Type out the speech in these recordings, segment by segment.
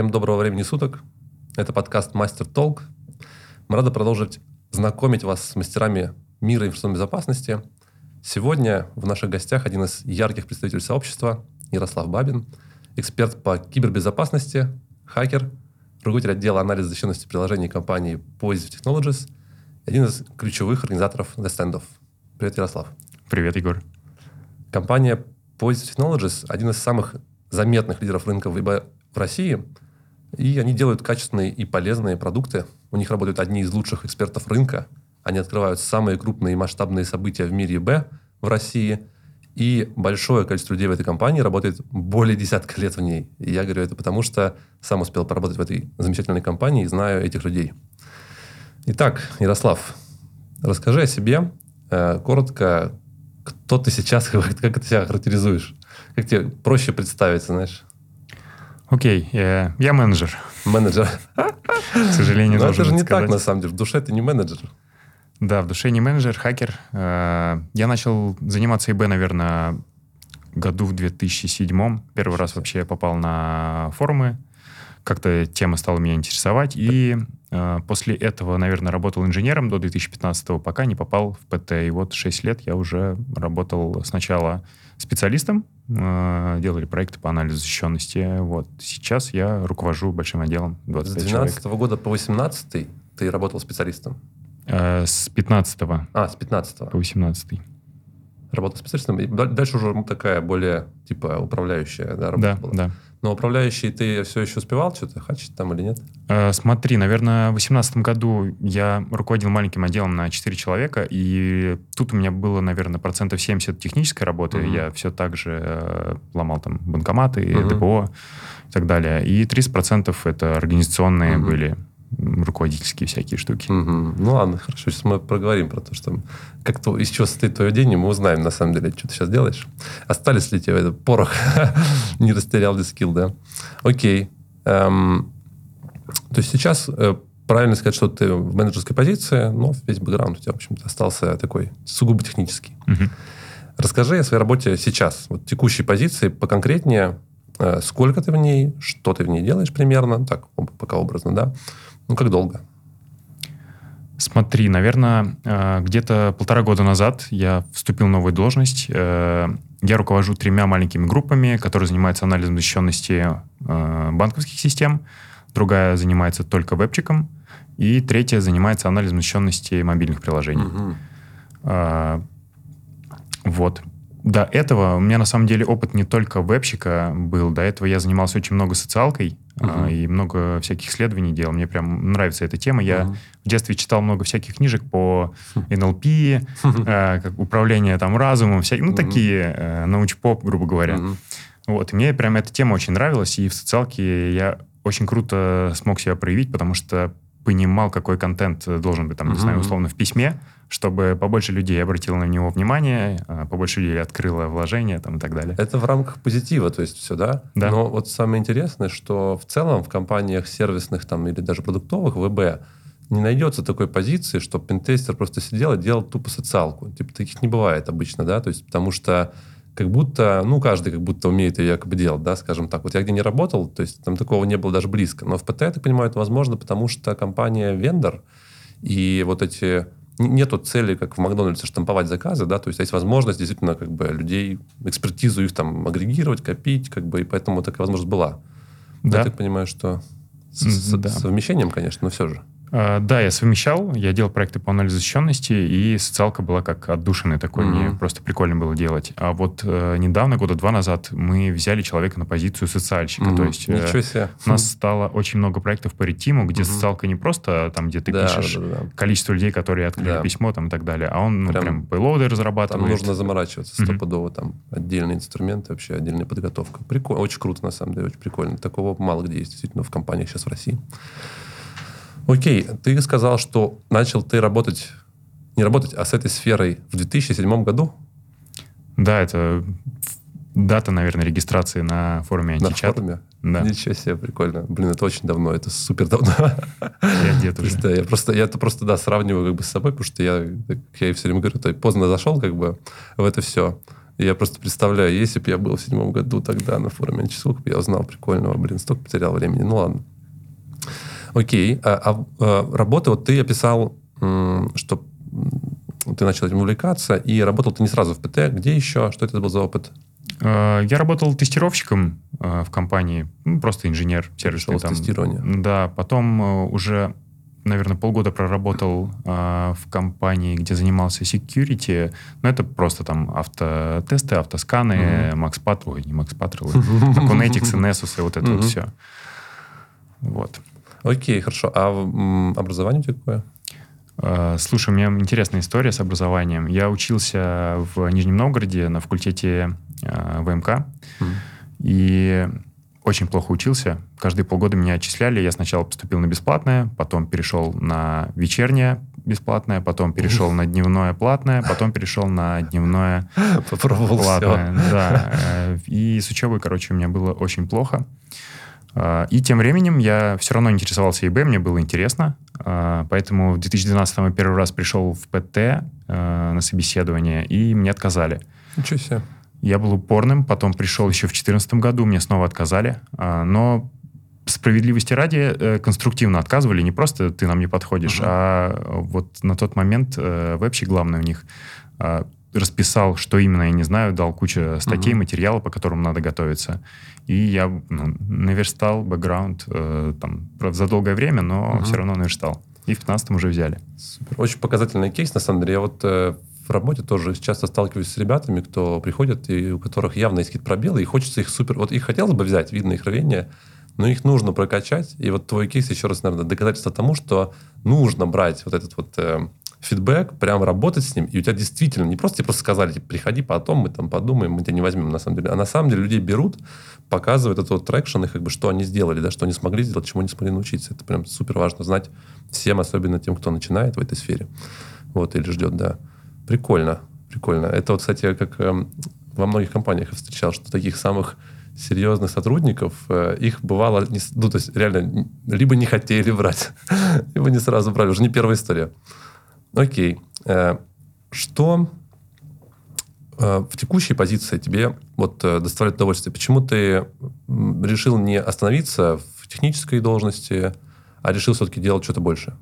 Всем доброго времени суток. Это подкаст «Мастер Толк». Мы рады продолжить знакомить вас с мастерами мира информационной безопасности. Сегодня в наших гостях один из ярких представителей сообщества Ярослав Бабин, эксперт по кибербезопасности, хакер, руководитель отдела анализа защищенности приложений компании Positive Technologies, один из ключевых организаторов The Standoff. Привет, Ярослав. Привет, Егор. Компания Positive Technologies – один из самых заметных лидеров рынка в России, и они делают качественные и полезные продукты. У них работают одни из лучших экспертов рынка. Они открывают самые крупные и масштабные события в мире Б в России. И большое количество людей в этой компании работает более десятка лет в ней. И я говорю это потому, что сам успел поработать в этой замечательной компании и знаю этих людей. Итак, Ярослав, расскажи о себе. Э, коротко, кто ты сейчас, как ты себя характеризуешь? Как тебе проще представиться, знаешь? Окей, я, я менеджер. Менеджер. К сожалению, Но должен это же не сказать. так, на самом деле. В душе ты не менеджер. Да, в душе не менеджер, хакер. Э, Я начал заниматься ИБ, наверное, году в 2007. Первый раз вообще попал на форумы. Как-то тема стала меня интересовать. И э, после этого, наверное, работал инженером до 2015 пока не попал в ПТ. И вот 6 лет я уже работал сначала специалистом, э, делали проекты по анализу защищенности. Вот. Сейчас я руковожу большим отделом, С 25 человек. 12 года по 18 ты работал специалистом. Э, С 15 А, с 15 по 18 работал специалистом. И да- дальше уже такая более, типа, управляющая да, работа Да, была. да. Но управляющий ты все еще успевал что-то хачить там или нет? Э, Смотри, наверное, в 2018 году я руководил маленьким отделом на 4 человека, и тут у меня было, наверное, процентов 70 технической работы. Мгм. Я все так же э, ломал там банкоматы, Мгм. ДПО и так далее. И 30% это организационные Мгм. были руководительские всякие штуки. Мгм. Ну ладно, хорошо. Сейчас мы проговорим про то, что как то, из чего состоит твое день, и мы узнаем, на самом деле, что ты сейчас делаешь. Остались ли тебе этот порох? Не растерял ли скилл, да? Окей. Эм, то есть сейчас э, правильно сказать, что ты в менеджерской позиции, но весь бэкграунд у тебя, в общем-то, остался такой сугубо технический. Мгм. Расскажи о своей работе сейчас, вот текущей позиции, поконкретнее, сколько ты в ней, что ты в ней делаешь примерно, так, пока образно, да? Ну, как долго? Смотри, наверное, э, где-то полтора года назад я вступил в новую должность. Э, Я руковожу тремя маленькими группами, которые занимаются анализом защищенности э, банковских систем. Другая занимается только вебчиком. И третья занимается анализом защищенности мобильных приложений. А, Вот. До этого у меня на самом деле опыт не только вебщика был. До этого я занимался очень много социалкой а, Мгм. и много всяких исследований делал. Мне прям нравится эта тема. Я Мгм. в детстве читал много всяких книжек по НЛП, э, как управление там разумом, всякие, ну Мгм. такие э, научпоп, грубо говоря. Мгм. Вот, и мне прям эта тема очень нравилась, и в социалке я очень круто смог себя проявить, потому что понимал, какой контент должен быть, там, не Мгм. знаю, условно, в письме, чтобы побольше людей обратило на него внимание, а, побольше людей открыло вложение там, и так далее. Это в рамках позитива, то есть все, да? Да. Но вот самое интересное, что в целом в компаниях сервисных там или даже продуктовых ВБ не найдется такой позиции, что пентестер просто сидел и делал тупо социалку. Типа таких не бывает обычно, да? То есть потому что как будто, ну, каждый как будто умеет ее якобы делать, да, скажем так. Вот я где не работал, то есть там такого не было даже близко. Но в ПТ, я так понимаю, это возможно, потому что компания вендор, и вот эти нету цели, как в Макдональдсе, штамповать заказы, да, то есть есть возможность действительно как бы людей, экспертизу их там агрегировать, копить, как бы, и поэтому такая возможность была. Да. Я так понимаю, что с, М, с- да. совмещением, конечно, но все же. А, Да, я совмещал, я делал проекты по анализу защищенности, и социалка была как отдушенный такой, Мгм. мне просто прикольно было делать. А вот э, недавно, года два назад, мы взяли человека на позицию социальщика, Мгм. то есть... э, Ничего себе. У нас стало очень много проектов по ретиму, где Мгм. социалка не просто там, где ты да, пишешь да, да. количество людей, которые открыли Да. письмо там, и так далее, а он ну, Прям- прям, пейлоуды Там разрабатывает. нужно заморачиваться стопудово, там отдельные инструменты, вообще отдельная подготовка. Прикольно, очень круто, на самом деле, очень прикольно. Такого мало где есть, действительно, в компаниях сейчас в России. Окей, ты сказал, что начал ты работать, не работать, а с этой сферой в 2007 году? Да, это дата, наверное, регистрации на форуме На античат. форуме? Да, Ничего себе, прикольно. Блин, это очень давно, это супер давно. я дед То уже. да, я просто, я это просто, да, сравниваю как бы с собой, потому что я, как я и все время говорю, то поздно зашел как бы в это все. Я просто представляю, если бы я был в седьмом году тогда на форуме, сколько бы я узнал прикольного, блин, столько потерял времени. Ну ладно. Окей. А, а, а работа, вот ты описал, что ты начал этим увлекаться, и работал ты не сразу в ПТ. Где еще? Что это был за опыт? А, я работал тестировщиком а, в компании, ну, просто инженер сервисный. Там. тестирование. Да, потом э, уже наверное, полгода проработал в компании, где занимался security. Но это просто там автотесты, автосканы, mm-hmm. Max ой, не Max Patrol, Conetics, Nessus и вот это вот все. Вот. Окей, хорошо. А образование у тебя какое? Uh, слушай, у меня интересная история с образованием. Я учился в Нижнем Новгороде на факультете uh, ВМК. Mm. И очень плохо учился. Каждые полгода меня отчисляли. Я сначала поступил на бесплатное, потом перешел на вечернее бесплатное, потом перешел на дневное платное, потом перешел на дневное Попробовал платное. Все. Да. Э, и с учебой, короче, у меня было очень плохо. Э, и тем временем я все равно интересовался ИБ, мне было интересно. Э, поэтому в 2012 я первый раз пришел в ПТ на собеседование, и мне отказали. Ничего себе. Я был упорным, потом пришел еще в 2014 году, мне снова отказали. А, но справедливости ради э, конструктивно отказывали, не просто ты нам не подходишь, uh-huh. а вот на тот момент э, вебщик главный у них а, расписал, что именно, я не знаю, дал кучу статей, uh-huh. материала, по которым надо готовиться. И я ну, наверстал бэкграунд э, там, за долгое время, но uh-huh. все равно наверстал. И в 15 уже взяли. Супер. Очень показательный кейс, на самом деле. Я вот э, в работе тоже часто сталкиваюсь с ребятами, кто приходит, и у которых явно есть какие-то пробелы, и хочется их супер... Вот их хотелось бы взять, видно их рвение, но их нужно прокачать. И вот твой кейс еще раз, наверное, доказательство тому, что нужно брать вот этот вот э, фидбэк, прям работать с ним, и у тебя действительно не просто тебе просто сказали, типа, приходи потом, мы там подумаем, мы тебя не возьмем на самом деле. А на самом деле людей берут, показывают этот вот traction, и как бы что они сделали, да, что они смогли сделать, чему они смогли научиться. Это прям супер важно знать всем, особенно тем, кто начинает в этой сфере. Вот, или ждет, да. Прикольно, прикольно. Это вот, кстати, как э, во многих компаниях я встречал, что таких самых серьезных сотрудников, э, их бывало, не, ну, то есть реально, либо не хотели брать, либо не сразу брали. Уже не первая история. Окей. Э, что э, в текущей позиции тебе вот э, доставляет удовольствие? Почему ты решил не остановиться в технической должности, а решил все-таки делать что-то больше?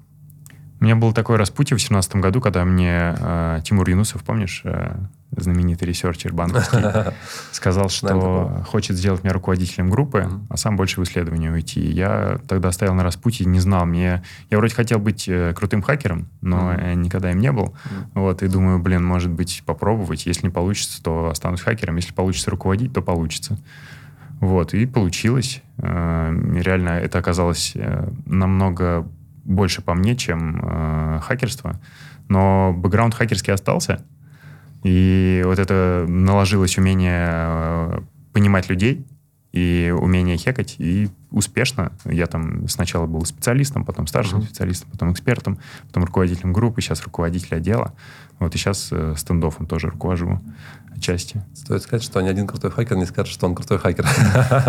У меня было такое распутье в 2017 году, когда мне э, Тимур Юнусов, помнишь, э, знаменитый researcher банковский, сказал, что хочет сделать меня руководителем группы, а сам больше в исследование уйти. Я тогда стоял на распутье, не знал. Мне... Я вроде хотел быть э, крутым хакером, но никогда им не был. Вот, и думаю, блин, может быть, попробовать. Если не получится, то останусь хакером. Если получится руководить, то получится. Вот, и получилось. Э, реально это оказалось э, намного больше по мне, чем э, хакерство. Но бэкграунд хакерский остался. И вот это наложилось умение э, понимать людей и умение хекать. И успешно. Я там сначала был специалистом, потом старшим uh-huh. специалистом, потом экспертом, потом руководителем группы, сейчас руководитель отдела. Вот и сейчас э, стендофом тоже руковожу отчасти. Стоит сказать, что ни один крутой хакер не скажет, что он крутой хакер.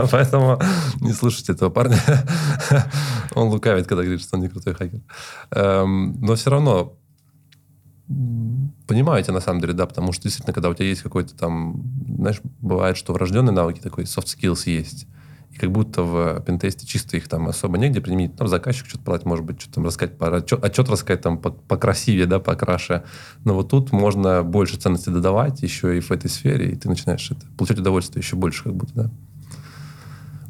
Поэтому не слушайте этого парня. Он лукавит, когда говорит, что он не крутой хакер. Эм, но все равно понимаете, на самом деле, да, потому что действительно, когда у тебя есть какой-то там, знаешь, бывает, что врожденные навыки, такой soft skills есть, и как будто в пентесте чисто их там особо негде применить. Там заказчик что-то продать, может быть, что-то там рассказать, отчет, отчет рассказать там покрасивее, да, покраше. Но вот тут можно больше ценности додавать еще и в этой сфере, и ты начинаешь это, получать удовольствие еще больше как будто, да.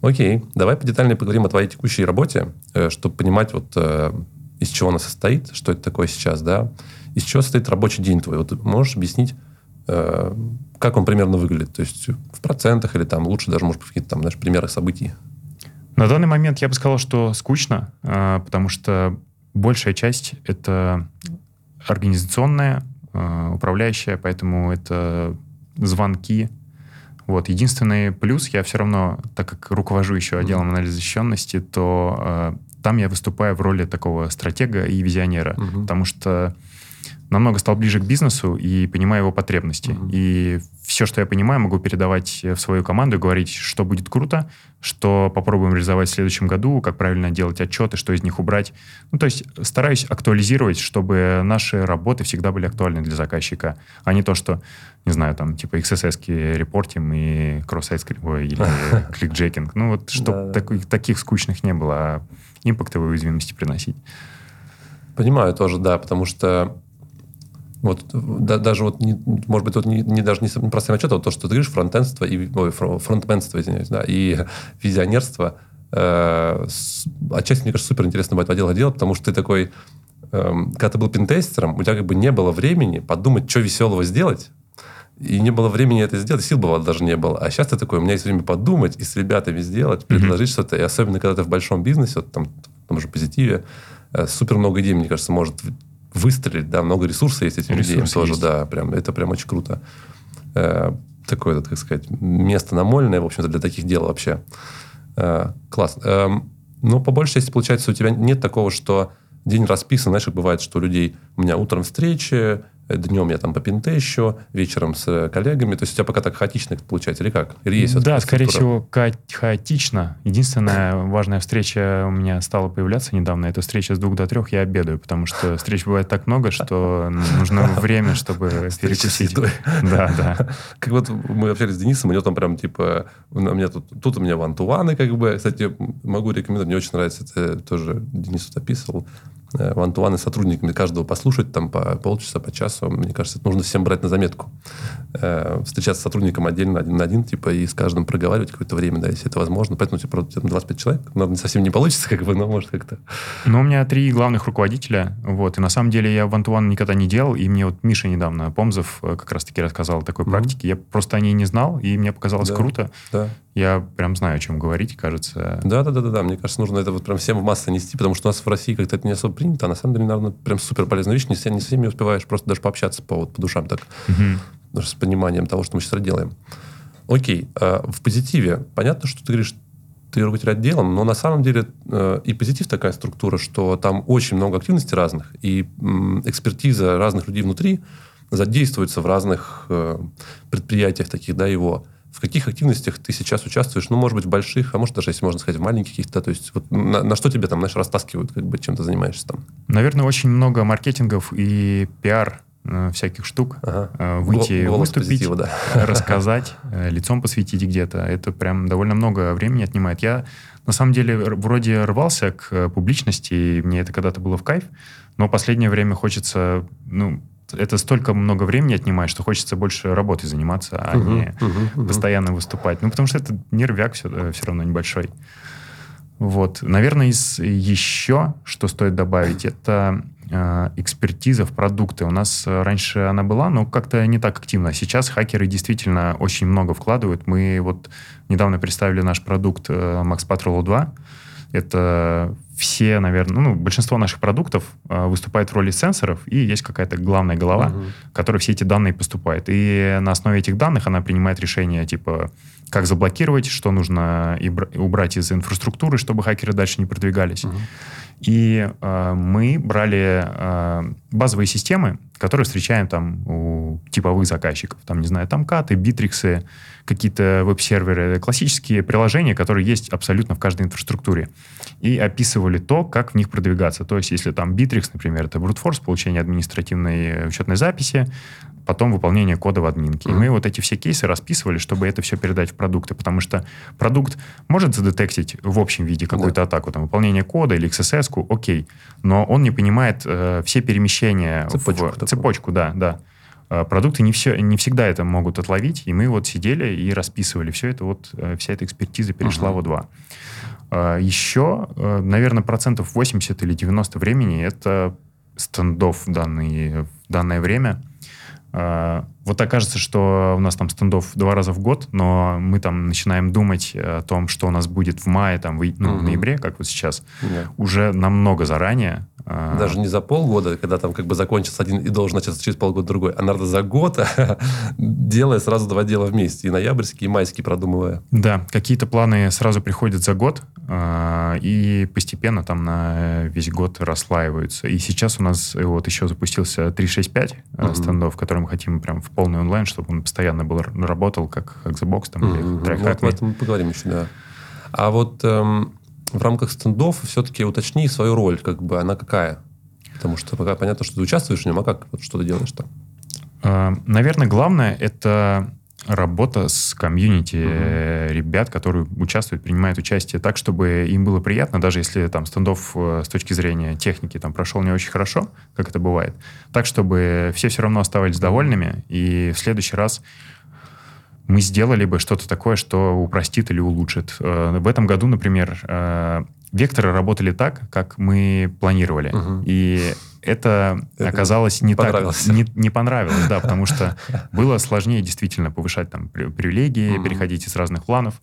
Окей, давай подетальнее поговорим о твоей текущей работе, э, чтобы понимать, вот э, из чего она состоит, что это такое сейчас, да, из чего состоит рабочий день твой. Вот можешь объяснить, э, как он примерно выглядит? То есть в процентах или там лучше даже, может, какие-то там, знаешь, примеры событий? На данный момент я бы сказал, что скучно, а, потому что большая часть — это организационная, а, управляющая, поэтому это звонки. Вот. Единственный плюс, я все равно, так как руковожу еще отделом анализа защищенности, то э, там я выступаю в роли такого стратега и визионера, mm-hmm. потому что намного стал ближе к бизнесу и понимаю его потребности. Mm-hmm. И все, что я понимаю, могу передавать в свою команду и говорить, что будет круто, что попробуем реализовать в следующем году, как правильно делать отчеты, что из них убрать. Ну, то есть стараюсь актуализировать, чтобы наши работы всегда были актуальны для заказчика, а не то, что, не знаю, там, типа XSS репортим и кросс-сайт или кликджекинг. Ну, вот, чтобы таких скучных не было, а импактовые уязвимости приносить. Понимаю тоже, да, потому что вот да, даже вот, не, может быть, вот не, не даже не простым отчет, а вот то, что ты говоришь, фронтенство и ой, фронтменство, извиняюсь, да, и визионерство, э, с, отчасти, мне кажется, супер интересно бывает в отделах дела, потому что ты такой, э, когда ты был пентестером, у тебя как бы не было времени подумать, что веселого сделать, и не было времени это сделать, сил было даже не было. А сейчас ты такой, у меня есть время подумать и с ребятами сделать, предложить mm-hmm. что-то. И особенно, когда ты в большом бизнесе, вот там, в том же позитиве, э, супер много идей, мне кажется, может выстрелить, да, много ресурсов есть этим людям тоже, да, прям, это прям очень круто. Э, такое, так сказать, место намольное, в общем-то, для таких дел вообще. Э, класс. Э, но по большей части, получается, у тебя нет такого, что день расписан, знаешь, как бывает, что у людей, у меня утром встречи, днем я там по пинтещу, вечером с коллегами. То есть у тебя пока так хаотично это получается, или как? Или есть да, скорее всего, ха- хаотично. Единственная важная встреча у меня стала появляться недавно. Это встреча с двух до трех, я обедаю, потому что встреч бывает так много, что нужно время, чтобы перекусить. Да, да. Как вот мы общались с Денисом, у него там прям типа, у меня тут, тут у меня вантуваны, как бы. Кстати, могу рекомендовать, мне очень нравится, это тоже Денис тут описывал ван-ту-ваны с сотрудниками каждого послушать там по полчаса, по часу. Мне кажется, это нужно всем брать на заметку. Э, встречаться с сотрудником отдельно, один на один, типа, и с каждым проговаривать какое-то время, да, если это возможно. Поэтому, типа, 25 человек, наверное, совсем не получится, как бы, но может как-то. Ну, у меня три главных руководителя, вот, и на самом деле я ван ту никогда не делал, и мне вот Миша недавно, Помзов, э, как раз-таки рассказал о такой mm-hmm. практике. Я просто о ней не знал, и мне показалось да, круто. Да. Я прям знаю, о чем говорить, кажется. Да, да, да, да, да. Мне кажется, нужно это вот прям всем в массы нести, потому что у нас в России как-то это не особо принято, а на самом деле, наверное, прям супер полезная вещь. Не, не со всеми успеваешь просто даже пообщаться по, вот, по душам так, угу. с пониманием того, что мы сейчас делаем. Окей, э, в позитиве понятно, что ты говоришь, ты руководитель отделом, но на самом деле э, и позитив такая структура, что там очень много активностей разных, и экспертиза разных людей внутри задействуется в разных э, предприятиях таких, да, его. В каких активностях ты сейчас участвуешь? Ну, может быть, в больших, а может, даже, если можно сказать, в маленьких каких-то. То есть, вот на, на что тебе там, знаешь, растаскивают, как бы, чем ты занимаешься там? Наверное, очень много маркетингов и пиар э, всяких штук. Ага. Э, выйти, Голос выступить, да. рассказать, э, лицом посвятить где-то. Это прям довольно много времени отнимает. Я, на самом деле, вроде рвался к публичности, и мне это когда-то было в кайф, но последнее время хочется, ну, это столько много времени отнимает, что хочется больше работой заниматься, а uh-huh, не uh-huh. постоянно выступать. Ну, потому что это нервяк все, э, все равно небольшой. Вот. Наверное, из еще, что стоит добавить, это э, экспертиза в продукты. У нас раньше она была, но как-то не так активно. Сейчас хакеры действительно очень много вкладывают. Мы вот недавно представили наш продукт э, Max Patrol 2. Это все, наверное, ну, большинство наших продуктов э, выступает в роли сенсоров, и есть какая-то главная голова, угу. которая все эти данные поступает. И на основе этих данных она принимает решение, типа, как заблокировать, что нужно убрать из инфраструктуры, чтобы хакеры дальше не продвигались. Угу. И э, мы брали э, базовые системы, которые встречаем там у типовых заказчиков. Там, не знаю, там каты, битриксы, какие-то веб-серверы, классические приложения, которые есть абсолютно в каждой инфраструктуре. И описывали то, как в них продвигаться. То есть, если там Bittrex, например, это force, получение административной учетной записи, потом выполнение кода в админке. И мы вот эти все кейсы расписывали, чтобы это все передать в продукты, потому что продукт может задетектить в общем виде какую-то да. атаку, там, выполнение кода или XSS, окей, но он не понимает э, все перемещения цепочку, в цепочку, да, да. Э, продукты не, все, не всегда это могут отловить, и мы вот сидели и расписывали все это, вот э, вся эта экспертиза перешла uh-huh. в O2. Э, Еще, наверное, процентов 80 или 90 времени это стендов в, данный, в данное время. А, вот окажется, что у нас там стендов два раза в год, но мы там начинаем думать о том, что у нас будет в мае, там, в, ну, угу. в ноябре, как вот сейчас, да. уже намного заранее. А, Даже не за полгода, когда там как бы закончится один и должен начаться через полгода другой, а надо за год, делая сразу два дела вместе, и ноябрьские, и майские продумывая. Да, какие-то планы сразу приходят за год, э, и постепенно там на весь год расслаиваются. И сейчас у нас вот еще запустился 365 mm-hmm. стендов, который мы хотим прям в полный онлайн, чтобы он постоянно был работал, как Xbox там mm-hmm. или ну, вот об этом мы поговорим еще, да. А вот эм, в рамках стендов все-таки уточни свою роль, как бы она какая? Потому что пока понятно, что ты участвуешь в нем, а как вот, что ты делаешь там? Э, наверное, главное это работа с комьюнити угу. ребят, которые участвуют, принимают участие так, чтобы им было приятно, даже если там стендов э, с точки зрения техники там прошел не очень хорошо, как это бывает, так, чтобы все все равно оставались довольными, и в следующий раз мы сделали бы что-то такое, что упростит или улучшит. Э, в этом году, например, векторы работали так, как мы планировали. Угу. И это, это оказалось не так... Не, не понравилось, да, потому что было сложнее действительно повышать там привилегии, угу. переходить из разных планов.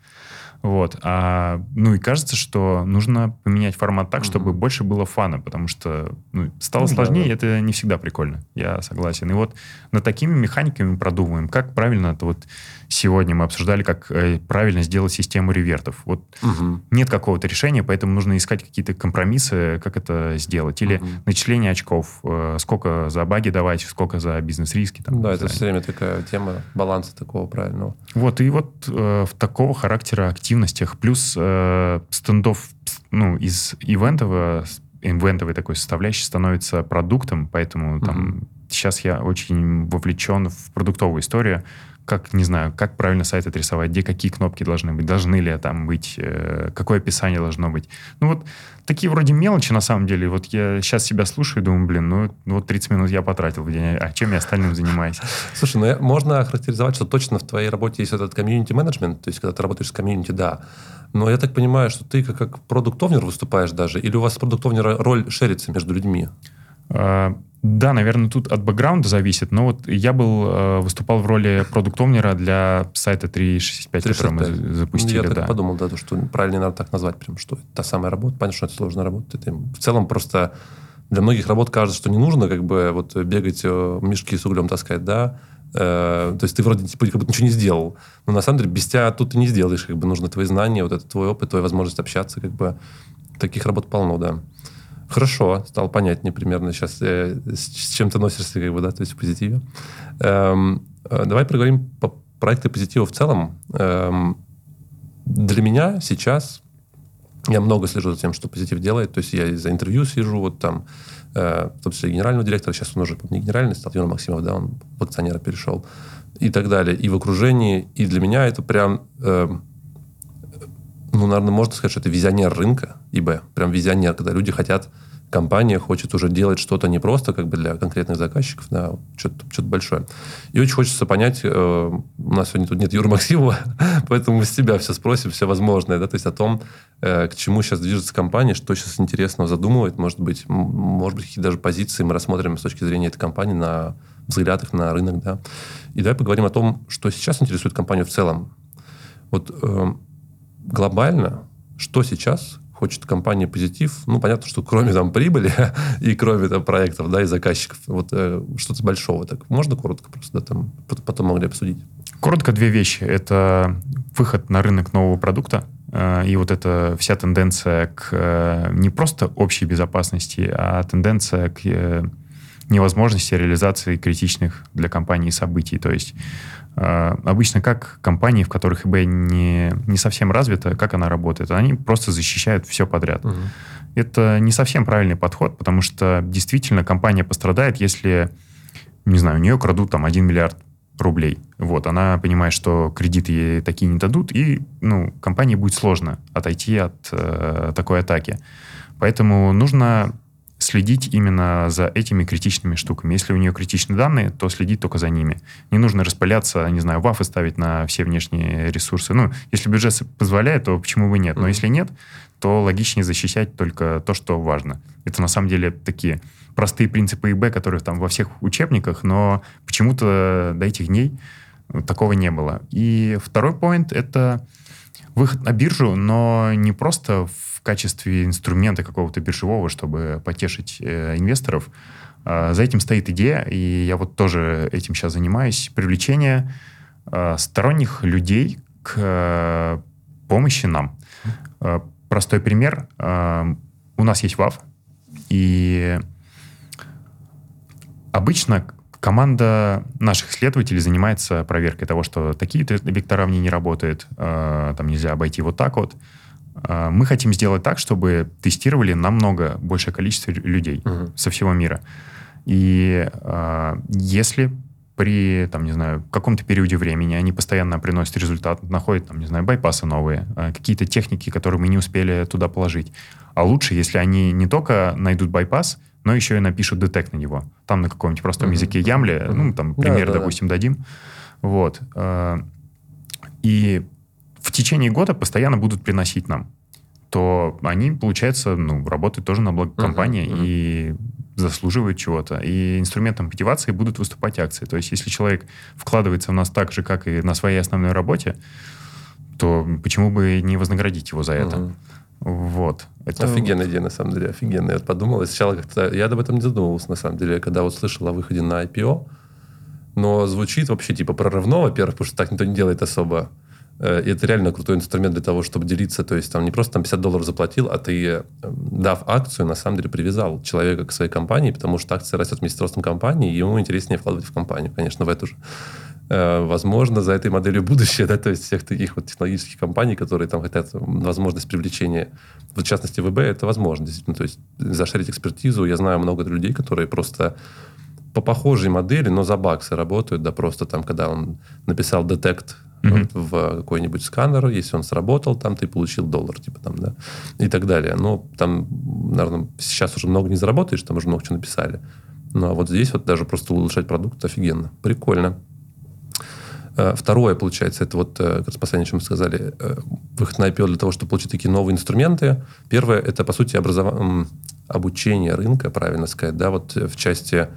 Вот. А, ну и кажется, что нужно поменять формат так, чтобы mm-hmm. больше было фана, потому что ну, стало ну, сложнее, да, да. это не всегда прикольно. Я согласен. И вот над такими механиками продумываем, как правильно это вот сегодня мы обсуждали, как э, правильно сделать систему ревертов. Вот угу. нет какого-то решения, поэтому нужно искать какие-то компромиссы, как это сделать. Или угу. начисление очков, э, сколько за баги давать, сколько за бизнес-риски. Там, да, это все время такая тема баланса такого правильного. Вот, и вот э, в такого характера активностях, плюс э, стендов ну, из ивентового, ивентовой такой составляющей становится продуктом, поэтому там угу. сейчас я очень вовлечен в продуктовую историю, как, не знаю, как правильно сайт отрисовать, где какие кнопки должны быть, должны ли там быть, э, какое описание должно быть. Ну вот такие вроде мелочи на самом деле. Вот я сейчас себя слушаю и думаю, блин, ну, вот 30 минут я потратил в день, а чем я остальным занимаюсь? Слушай, ну можно охарактеризовать, что точно в твоей работе есть этот комьюнити-менеджмент, то есть когда ты работаешь с комьюнити, да. Но я так понимаю, что ты как, как продукт-овнер выступаешь даже, или у вас продукт-овнера роль шерится между людьми? А, да, наверное, тут от бэкграунда зависит, но вот я был, э, выступал в роли продукт-овнера для сайта 365, 365. который мы запустили. Я да. так подумал, да, то, что правильно надо так назвать, прям, что это та самая работа. Понятно, что это сложная работа. Это в целом просто для многих работ кажется, что не нужно как бы вот бегать, э, мешки с углем таскать, да, э, то есть ты вроде типа как будто ничего не сделал. Но на самом деле без тебя тут ты не сделаешь. Как бы нужно твои знания, вот это твой опыт, твоя возможность общаться. Как бы таких работ полно, да. Хорошо, стало понятнее примерно сейчас, э, с, чем ты носишься, как бы, да, то есть в позитиве. Эм, э, давай поговорим по проекту позитива в целом. Эм, для меня сейчас я много слежу за тем, что позитив делает. То есть я за интервью сижу, вот там, э, в том числе генерального директора, сейчас он уже не генеральный, стал Юра Максимов, да, он в акционера перешел, и так далее. И в окружении. И для меня это прям... Э, ну, наверное, можно сказать, что это визионер рынка, ИБ. Прям визионер, когда люди хотят, компания хочет уже делать что-то не просто как бы для конкретных заказчиков, да, что-то, что-то большое. И очень хочется понять, э, у нас сегодня тут нет Юры Максимова, поэтому мы с тебя все спросим, все возможное, да, то есть о том, э, к чему сейчас движется компания, что сейчас интересного задумывает, может быть, может быть, какие даже позиции мы рассмотрим с точки зрения этой компании на взглядах на рынок, да. И давай поговорим о том, что сейчас интересует компанию в целом. Вот э, глобально, что сейчас хочет компания позитив, ну, понятно, что кроме там прибыли и кроме там проектов, да, и заказчиков, вот э, что-то большого, так можно коротко просто, да, там, потом могли обсудить? Коротко две вещи. Это выход на рынок нового продукта, э, и вот эта вся тенденция к э, не просто общей безопасности, а тенденция к э, невозможности реализации критичных для компании событий. То есть э, обычно как компании, в которых eBay не, не совсем развита, как она работает? Они просто защищают все подряд. Угу. Это не совсем правильный подход, потому что действительно компания пострадает, если, не знаю, у нее крадут там 1 миллиард рублей. Вот, она понимает, что кредиты ей такие не дадут, и ну, компании будет сложно отойти от э, такой атаки. Поэтому нужно следить именно за этими критичными штуками. Если у нее критичные данные, то следить только за ними. Не нужно распыляться, не знаю, вафы ставить на все внешние ресурсы. Ну, если бюджет позволяет, то почему бы нет? Но mm-hmm. если нет, то логичнее защищать только то, что важно. Это на самом деле такие простые принципы ИБ, которые там во всех учебниках, но почему-то до этих дней такого не было. И второй поинт — это выход на биржу, но не просто в качестве инструмента какого-то биржевого, чтобы потешить э, инвесторов. Э, за этим стоит идея, и я вот тоже этим сейчас занимаюсь, привлечение э, сторонних людей к э, помощи нам. Э, простой пример. Э, у нас есть WAV, и обычно команда наших исследователей занимается проверкой того, что такие-то вектора в ней не работают, э, там нельзя обойти вот так вот. Э, мы хотим сделать так, чтобы тестировали намного большее количество людей uh-huh. со всего мира. И э, если при, там, не знаю, каком-то периоде времени они постоянно приносят результат, находят, там, не знаю, байпасы новые, э, какие-то техники, которые мы не успели туда положить. А лучше, если они не только найдут байпас, но еще и напишут детект на него. Там на каком-нибудь простом uh-huh. языке Ямле, uh-huh. ну, там, пример, да, да, допустим, да. дадим. Вот. И в течение года постоянно будут приносить нам то они, получается, ну, работают тоже на благо компании uh-huh, uh-huh. и заслуживают чего-то. И инструментом мотивации будут выступать акции. То есть, если человек вкладывается в нас так же, как и на своей основной работе, то почему бы не вознаградить его за это? Uh-huh. Вот. Это офигенная идея, на самом деле, офигенная. Я вот подумал, и сначала как-то... Я об этом не задумывался, на самом деле, когда вот слышал о выходе на IPO, но звучит вообще типа прорывно, во-первых, потому что так никто не делает особо. Э, и это реально крутой инструмент для того, чтобы делиться. То есть там не просто там 50 долларов заплатил, а ты, э, дав акцию, на самом деле привязал человека к своей компании, потому что акция растет вместе с ростом компании, и ему интереснее вкладывать в компанию, конечно, в эту же. Э, возможно, за этой моделью будущее, да, то есть всех таких вот технологических компаний, которые там хотят возможность привлечения, в частности, ВБ, это возможно, действительно. То есть зашарить экспертизу. Я знаю много людей, которые просто по похожей модели, но за баксы работают, да, просто там, когда он написал детект вот, в какой-нибудь сканер, если он сработал, там ты получил доллар, типа там, да, и так далее. Ну, там, наверное, сейчас уже много не заработаешь, там уже много чего написали. Ну, а вот здесь вот даже просто улучшать продукт офигенно. Прикольно. Э, второе, получается, это вот э, как раз последнее, чем мы сказали, э, выход на IPO для того, чтобы получить такие новые инструменты. Первое, это, по сути, образов... обучение рынка, правильно сказать, да, вот в части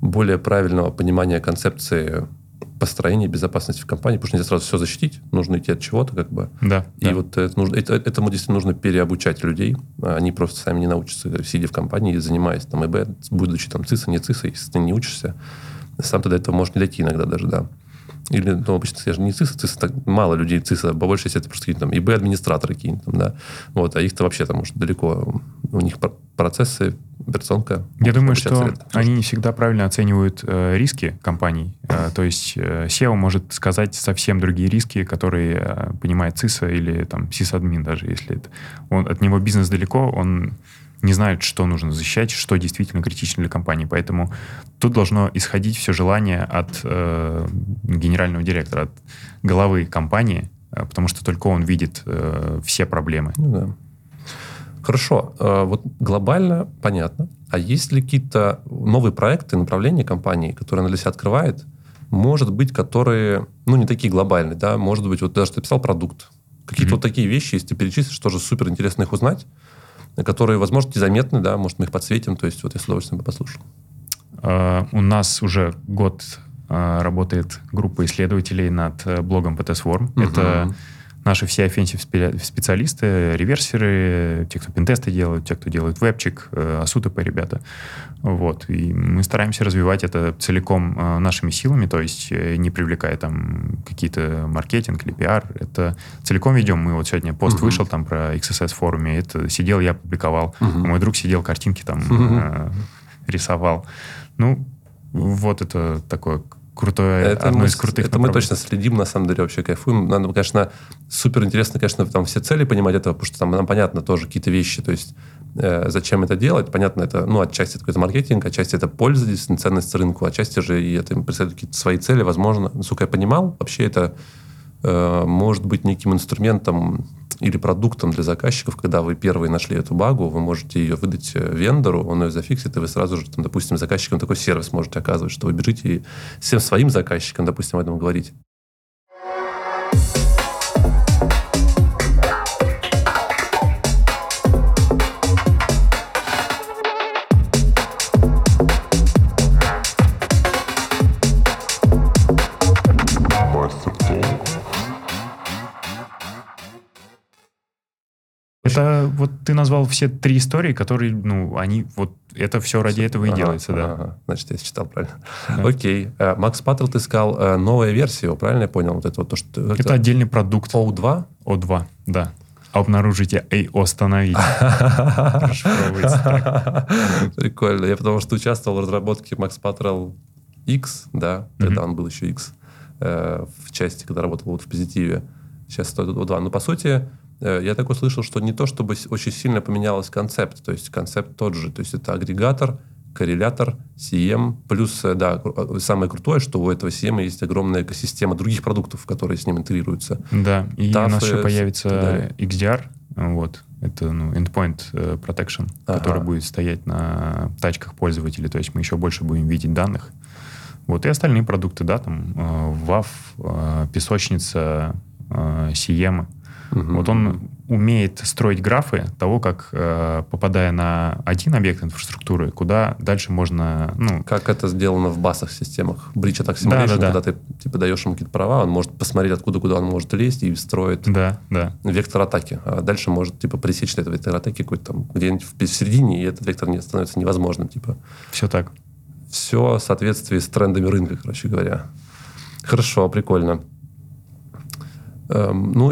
более правильного понимания концепции построение безопасности в компании, потому что нельзя сразу все защитить, нужно идти от чего-то, как бы. Да. И да. вот это нужно, это, этому действительно нужно переобучать людей. Они просто сами не научатся, сидя в компании, занимаясь там ИБ, будучи там ЦИСа, не ЦИСа, если ты не учишься, сам тогда этого может не дойти иногда даже, да. Или, ну, обычно, я же не ЦИСа, ЦИСа так мало людей ЦИСа, по большей части это просто какие-то там ИБ-администраторы какие-то там, да. Вот, а их-то вообще там может далеко, у них процессы, операционка. Я думаю, что это. они не всегда правильно оценивают э, риски компаний. Э, то есть э, SEO может сказать совсем другие риски, которые э, понимает ЦИСа или там сисадмин даже, если это. Он, от него бизнес далеко, он не знают, что нужно защищать, что действительно критично для компании. Поэтому тут должно исходить все желание от э, генерального директора, от головы компании, э, потому что только он видит э, все проблемы. Ну, да. Хорошо. Э, вот глобально понятно. А есть ли какие-то новые проекты, направления компании, которые она для себя открывает, может быть, которые, ну, не такие глобальные, да, может быть, вот даже ты писал продукт, какие-то mm-hmm. вот такие вещи, если ты перечислишь, тоже супер интересно их узнать, которые, возможно, незаметны, да, может, мы их подсветим, то есть вот я с удовольствием бы послушал. Uh, у нас уже год uh, работает группа исследователей над uh, блогом PTSWorm. Uh-huh. Это наши все offensive специалисты, реверсеры, те, кто пентесты делают, те, кто делают вебчик, асутп ребята. Вот. И мы стараемся развивать это целиком э, нашими силами, то есть э, не привлекая там какие-то маркетинг или пиар. Это целиком ведем. Мы вот сегодня пост uh-huh. вышел там про XSS форуме, это сидел, я публиковал. Uh-huh. Мой друг сидел, картинки там uh-huh. э, рисовал. Ну, вот это такое крутое, это одно мы, из крутых Это мы точно следим, на самом деле, вообще кайфуем. Надо, конечно, супер интересно, конечно, там все цели понимать этого, потому что там нам понятно тоже какие-то вещи, то есть э, зачем это делать, понятно, это, ну, отчасти это какой-то маркетинг, отчасти это польза, действительно, ценность рынку, отчасти же и это преследует какие-то свои цели, возможно. Насколько я понимал, вообще это может быть неким инструментом или продуктом для заказчиков, когда вы первые нашли эту багу, вы можете ее выдать э, вендору, он ее зафиксит, и вы сразу же, там, допустим, заказчикам такой сервис можете оказывать, что вы бежите и всем своим заказчикам, допустим, об этом говорите. Это вот ты назвал все три истории, которые, ну, они вот это все ради этого и ага, делается, да. Ага. Значит, я читал правильно. Да. Окей. Э, Макс Паттл, ты сказал э, новая версия, правильно я понял? Вот это вот то, что... Это, это отдельный продукт. O2? O2, да. обнаружите и остановите. Прикольно. Я потому что участвовал в разработке Max Patrol X, да, когда он был еще X, э, в части, когда работал вот в позитиве. Сейчас 102. Но по сути, я так услышал, что не то, чтобы очень сильно поменялось концепт. То есть концепт тот же. То есть это агрегатор, коррелятор, CM. Плюс, э, да, самое крутое, что у этого CM есть огромная экосистема других продуктов, которые с ним интегрируются. Да, и TAF, у нас еще появится XDR, вот, это ну, endpoint protection, ага. который будет стоять на тачках пользователей, то есть мы еще больше будем видеть данных. Вот, и остальные продукты, да, там, WAF, песочница, Сиема. Угу. Вот он умеет строить графы того, как, э, попадая на один объект инфраструктуры, куда дальше можно... Ну, как это сделано в басах системах. Bridge Attack Simulation, да, да, да. когда ты типа, даешь ему какие-то права, он может посмотреть, откуда куда он может лезть и строит да, да. вектор атаки. А дальше может типа пресечь этот вектор атаки какой-то там где-нибудь в середине, и этот вектор не становится невозможным. Типа. Все так. Все в соответствии с трендами рынка, короче говоря. Хорошо, прикольно. Эм, ну,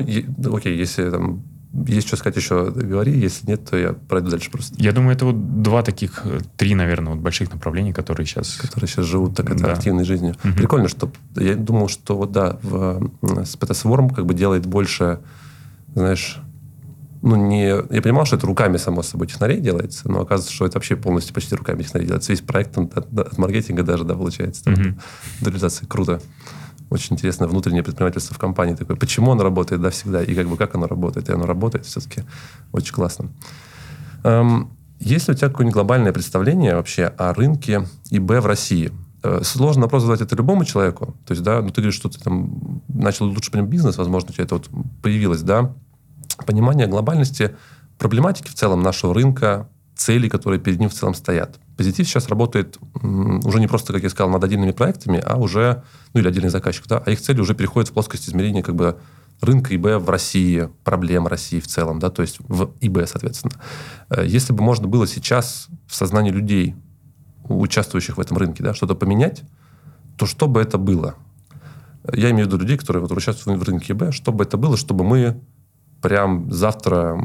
окей, если там есть что сказать еще, говори. Если нет, то я пройду дальше просто. Я думаю, это вот два таких, э, три, наверное, вот больших направления, которые сейчас... Которые сейчас живут так это да. активной жизнью. Угу. Прикольно, что я думал, что вот да, в Swarm как бы делает больше, знаешь, ну, не... Я понимал, что это руками, само собой, технарей делается, но оказывается, что это вообще полностью почти руками технарей делается. Весь проект от, от маркетинга даже, да, получается. Mm-hmm. Реализация. Круто очень интересно внутреннее предпринимательство в компании такое. Почему оно работает, да, всегда, и как бы как оно работает. И оно работает все-таки очень классно. Эм, есть ли у тебя какое-нибудь глобальное представление вообще о рынке ИБ в России? Э, сложно вопрос задать это любому человеку. То есть, да, ну ты говоришь, что ты там начал лучше понимать бизнес, возможно, у тебя это вот появилось, да. Понимание глобальности проблематики в целом нашего рынка, целей, которые перед ним в целом стоят. Позитив сейчас работает уже не просто, как я сказал, над отдельными проектами, а уже, ну или отдельных заказчиков, да, а их цели уже переходят в плоскость измерения как бы рынка ИБ в России, проблем России в целом, да, то есть в ИБ, соответственно. Э, если бы можно было сейчас в сознании людей, участвующих в этом рынке, да, что-то поменять, то что бы это было? Я имею в виду людей, которые вот участвуют в рынке ИБ, что бы это было, чтобы мы прям завтра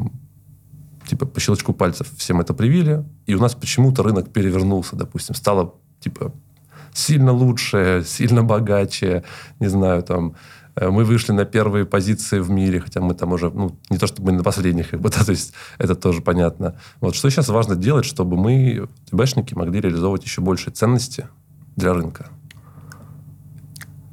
типа по щелчку пальцев всем это привили, и у нас почему-то рынок перевернулся, допустим, стало типа сильно лучше, сильно богаче, не знаю, там, э, мы вышли на первые позиции в мире, хотя мы там уже, ну, не то чтобы мы на последних, как бы, да, то есть это тоже понятно. Вот что сейчас важно делать, чтобы мы, ТБшники, могли реализовывать еще больше ценности для рынка?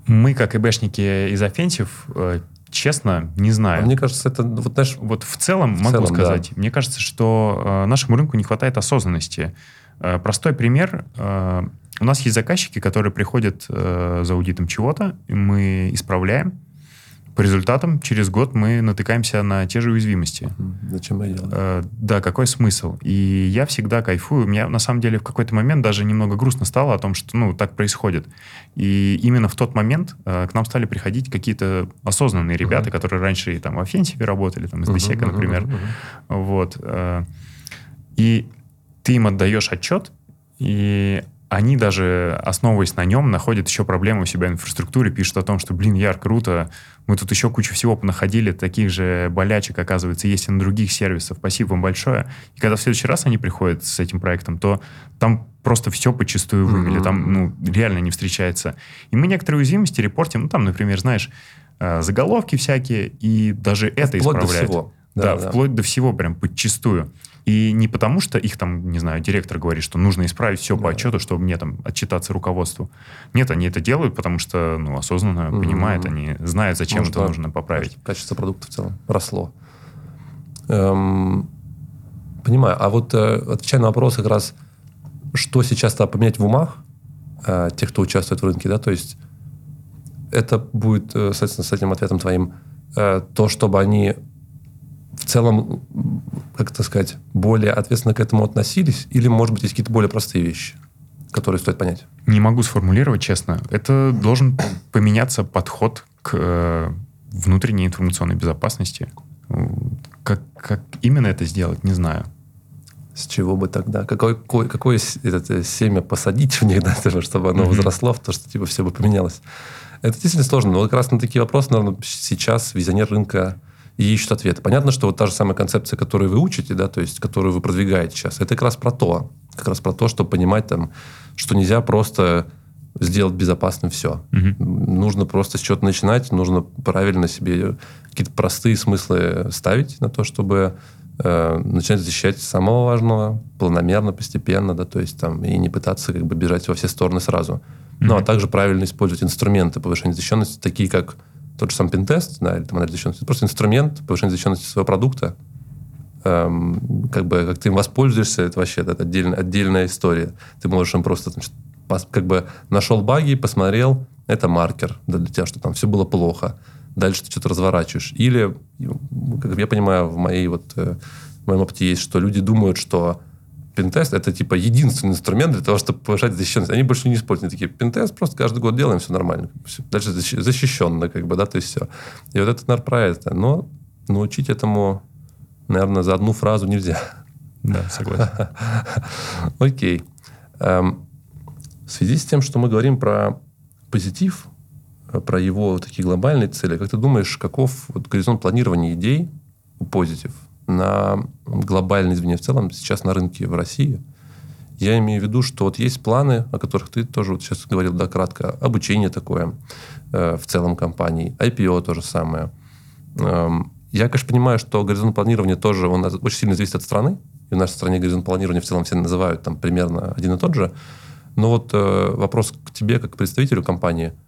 Мы, как ИБшники из э, Честно, не знаю. А мне кажется, это вот знаешь... Вот в целом в могу целом, сказать. Да. Мне кажется, что э, нашему рынку не хватает осознанности. Э, простой пример. Э, у нас есть заказчики, которые приходят э, за аудитом чего-то, мы исправляем, по результатам через год мы натыкаемся на те же уязвимости. Зачем я делаю? Э, да, какой смысл? И я всегда кайфую. Мне на самом деле в какой-то момент даже немного грустно стало о том, что ну так происходит. И именно в тот момент э, к нам стали приходить какие-то осознанные ребята, uh-huh. которые раньше там в Offensive работали, там из uh-huh, например. Uh-huh, uh-huh. Вот. Э, и ты им отдаешь отчет, и они даже, основываясь на нем, находят еще проблемы у себя в инфраструктуре, пишут о том, что, блин, Яр, круто, мы тут еще кучу всего понаходили, таких же болячек, оказывается, есть и на других сервисах. Спасибо вам большое. И когда в следующий раз они приходят с этим проектом, то там просто все почастую вывели, mm-hmm. там ну, реально не встречается. И мы некоторые уязвимости репортим, ну там, например, знаешь, э, заголовки всякие, и даже это вплоть исправляют. До всего. Да, да, да, вплоть до всего прям подчастую. И не потому, что их там, не знаю, директор говорит, что нужно исправить все да. по отчету, чтобы мне там отчитаться руководству. Нет, они это делают, потому что, ну, осознанно mm-hmm. понимают, они знают, зачем Может, это да. нужно поправить. Качество продукта в целом росло. Эм, понимаю. А вот э, отвечая на вопрос как раз, что сейчас-то поменять в умах э, тех, кто участвует в рынке, да, то есть это будет, э, соответственно, с этим ответом твоим, э, то, чтобы они целом, как это сказать, более ответственно к этому относились? Или, может быть, есть какие-то более простые вещи, которые стоит понять? Не могу сформулировать, честно. Это должен поменяться подход к э, внутренней информационной безопасности. Как, как именно это сделать, не знаю. С чего бы тогда? Какое, какое, какое это семя посадить в них, да, чтобы оно mm-hmm. возросло, в то, что типа все бы поменялось? Это действительно сложно. Но как раз на такие вопросы, наверное, сейчас визионер рынка и ищут ответы. Понятно, что вот та же самая концепция, которую вы учите, да, то есть, которую вы продвигаете сейчас, это как раз про то, как раз про то, чтобы понимать там, что нельзя просто сделать безопасным все. Угу. Нужно просто с чего-то начинать, нужно правильно себе какие-то простые смыслы ставить на то, чтобы э, начинать защищать самого важного, планомерно, постепенно, да, то есть там и не пытаться как бы бежать во все стороны сразу. Mm-hmm. Ну, а также правильно использовать инструменты повышения защищенности, такие как тот же сам пентест, да, или там анализ защищенности. Просто инструмент повышения защищенности своего продукта. Эм, как бы, как ты им воспользуешься, это вообще это отдельная, отдельная история. Ты можешь им просто значит, как бы нашел баги, посмотрел, это маркер для тебя, что там все было плохо. Дальше ты что-то разворачиваешь. Или, как я понимаю, в моей вот э, в моем опыте есть, что люди думают, что пентест это типа единственный инструмент для того, чтобы повышать защищенность. Они больше не используют. Они такие, пентест просто каждый год делаем, все нормально. Все. Дальше защищенно, как бы, да, то есть все. И вот это, наверное, про это. Но научить этому, наверное, за одну фразу нельзя. Да, согласен. Окей. Эм, в связи с тем, что мы говорим про позитив, э, про его такие глобальные цели, как ты думаешь, каков вот горизонт планирования идей у позитив? На глобальной извне в целом сейчас на рынке в России. Я имею в виду, что вот есть планы, о которых ты тоже вот сейчас говорил, да, кратко, обучение такое э, в целом компании, IPO то же самое. Эм, я, конечно, понимаю, что горизонт планирования тоже, он очень сильно зависит от страны, и в нашей стране горизонт планирования в целом все называют там примерно один и тот же. Но вот э, вопрос к тебе, как представителю компании –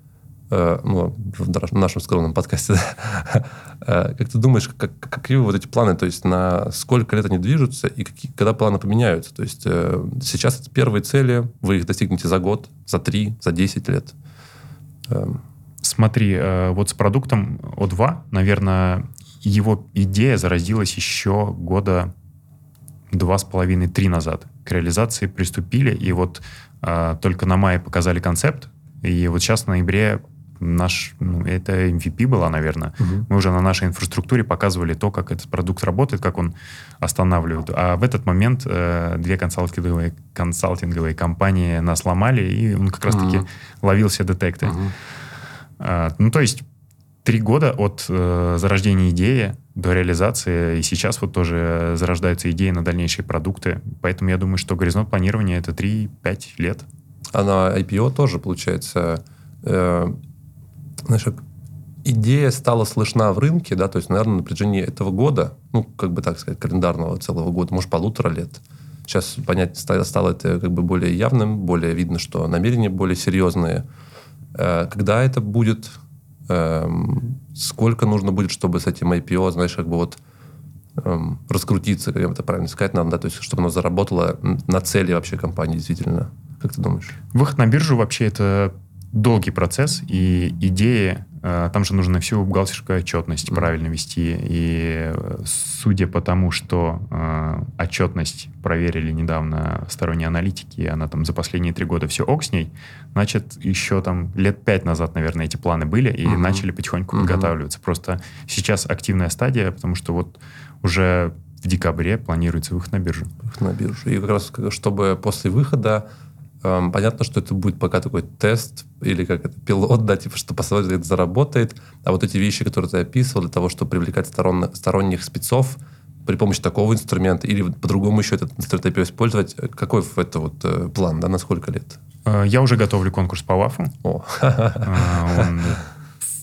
Э, ну, в нашем скромном подкасте, да, э, как ты думаешь, как, какие вот эти планы, то есть на сколько лет они движутся и какие, когда планы поменяются? То есть э, сейчас это первые цели, вы их достигнете за год, за три, за десять лет? Эм. Смотри, вот с продуктом О2, наверное, его идея заразилась еще года два с половиной, три назад. К реализации приступили, и вот только на мае показали концепт, и вот сейчас в ноябре наш, ну, это MVP была, наверное. Угу. Мы уже на нашей инфраструктуре показывали то, как этот продукт работает, как он останавливает. А в этот момент э, две консалтинговые, консалтинговые компании нас ломали, и он как раз-таки угу. ловил все детекты. Угу. А, ну, то есть три года от э, зарождения идеи до реализации, и сейчас вот тоже зарождаются идеи на дальнейшие продукты. Поэтому я думаю, что горизонт планирования — это 3-5 лет. А на IPO тоже, получается, э, знаешь, идея стала слышна в рынке, да, то есть, наверное, на протяжении этого года, ну, как бы так сказать, календарного целого года, может, полутора лет. Сейчас понять стало это как бы более явным, более видно, что намерения более серьезные. Э, когда это будет, эм, сколько нужно будет, чтобы с этим IPO, знаешь, как бы вот эм, раскрутиться, как это правильно сказать надо, да, то есть чтобы оно заработало на цели вообще компании действительно. Как ты думаешь? Выход на биржу вообще это долгий процесс, и идеи, э, там же нужно всю бухгалтерскую отчетность mm-hmm. правильно вести. И э, судя по тому, что э, отчетность проверили недавно сторонние аналитики, и она там за последние три года все ок с ней, значит, еще там лет пять назад, наверное, эти планы были, и mm-hmm. начали потихоньку mm-hmm. подготавливаться. Просто сейчас активная стадия, потому что вот уже в декабре планируется выход на биржу. Выход на биржу. И как раз чтобы после выхода Эм, понятно, что это будет пока такой тест или как это, пилот, да, типа, что посмотрим, как это заработает. А вот эти вещи, которые ты описывал, для того, чтобы привлекать сторонних, сторонних спецов при помощи такого инструмента или по-другому еще этот инструмент использовать, какой это вот э, план, да, на сколько лет? Э, я уже готовлю конкурс по ВАФу. О. Э, он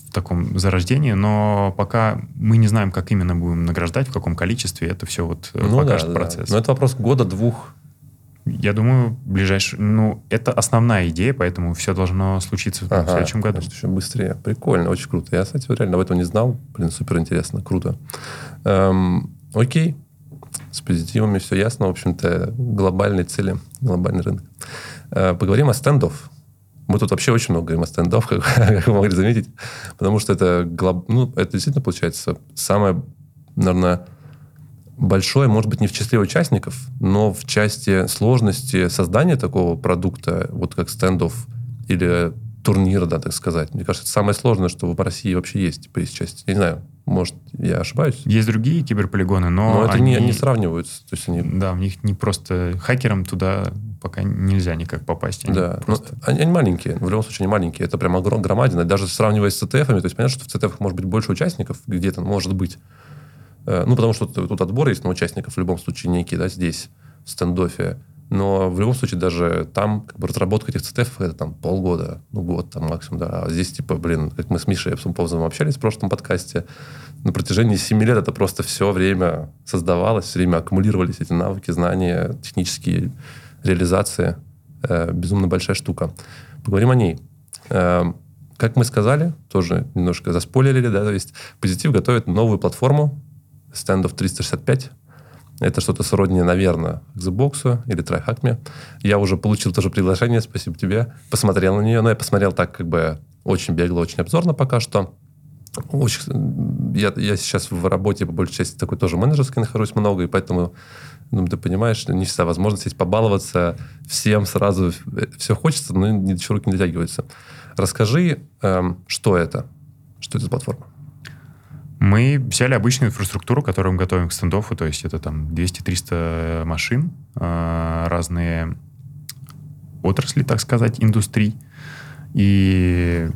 в таком зарождении, но пока мы не знаем, как именно будем награждать, в каком количестве, это все вот ну, покажет да, процесс. Да. Но это вопрос года-двух я думаю, ближайший... Ну, это основная идея, поэтому все должно случиться ага, в следующем году. Значит, еще быстрее. Прикольно, очень круто. Я, кстати, реально об этом не знал. Блин, супер интересно, круто. Эм, окей. С позитивами все ясно. В общем-то, глобальные цели, глобальный рынок. Э, поговорим о стендов. Мы тут вообще очень много говорим о стендов, как, как вы могли заметить. Потому что это, глоб... ну, это действительно получается самое, наверное, большое, может быть, не в числе участников, но в части сложности создания такого продукта, вот как стендов или турнира, да, так сказать. Мне кажется, это самое сложное, что в России вообще есть по этой части. Я не знаю, может, я ошибаюсь. Есть другие киберполигоны, но, но это они... не, не сравниваются. То есть они... Да, у них не просто хакерам туда пока нельзя никак попасть. Они да, просто... но они, они маленькие. В любом случае, они маленькие. Это прям огромная громадина. Даже сравнивая с CTF-ами, то есть понятно, что в CTF может быть больше участников, где-то может быть. Э, ну, потому что тут отбор есть на участников в любом случае некий, да, здесь, в стендофе. Но в любом случае даже там как бы, разработка этих ЦТФ это там полгода, ну год там максимум, да. А здесь типа, блин, как мы с Мишей Повзовым общались в прошлом подкасте, на протяжении 7 лет это просто все время создавалось, все время аккумулировались эти навыки, знания, технические реализации. Э, безумно большая штука. Поговорим о ней. Э, как мы сказали, тоже немножко заспойлерили, да, то есть Позитив готовит новую платформу Standoff 365, это что-то сродни, наверное, Xbox или TryHackMe. Я уже получил тоже приглашение, спасибо тебе. Посмотрел на нее, но я посмотрел так как бы очень бегло, очень обзорно пока что. Очень, я, я сейчас в работе, по большей части, такой тоже менеджерской нахожусь много, и поэтому, ну, ты понимаешь, не всегда возможность есть побаловаться всем сразу. Все хочется, но ни до чего руки не дотягиваются. Расскажи, эм, что это? Что это за платформа? Мы взяли обычную инфраструктуру, которую мы готовим к стендофу, то есть это там 200-300 машин, а, разные отрасли, так сказать, индустрий, и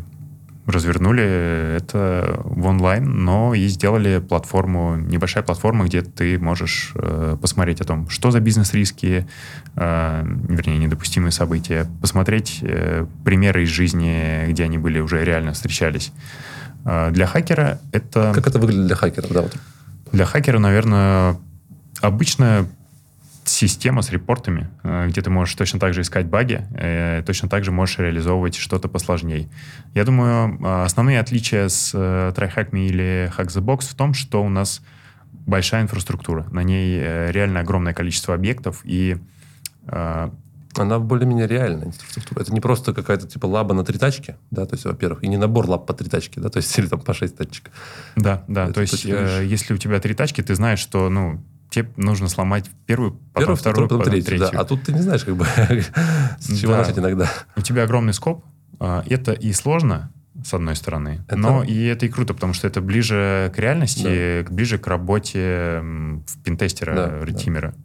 развернули это в онлайн, но и сделали платформу, небольшая платформа, где ты можешь э, посмотреть о том, что за бизнес-риски, э, вернее, недопустимые события, посмотреть э, примеры из жизни, где они были уже реально встречались, для хакера это... Как это выглядит для хакера? Да, вот. Для хакера, наверное, обычная система с репортами, э, где ты можешь точно так же искать баги, э, точно так же можешь реализовывать что-то посложнее. Я думаю, а, основные отличия с э, TryHackMe или Hack the Box в том, что у нас большая инфраструктура. На ней реально огромное количество объектов, и а, она более-менее реальная инфраструктура. Это не просто какая-то типа лаба на три тачки, да, то есть, во-первых, и не набор лаб по три тачки, да, то есть, или там по шесть тачек. Да, да, это то есть, э, если у тебя три тачки, ты знаешь, что, ну, тебе нужно сломать первую, потом первую, вторую, потом, потом третью. Да. А тут ты не знаешь, как бы, с чего да. начать иногда. У тебя огромный скоп. А, это и сложно, с одной стороны, это... но и это и круто, потому что это ближе к реальности, да. ближе к работе пентестера, да, ретимера. Да.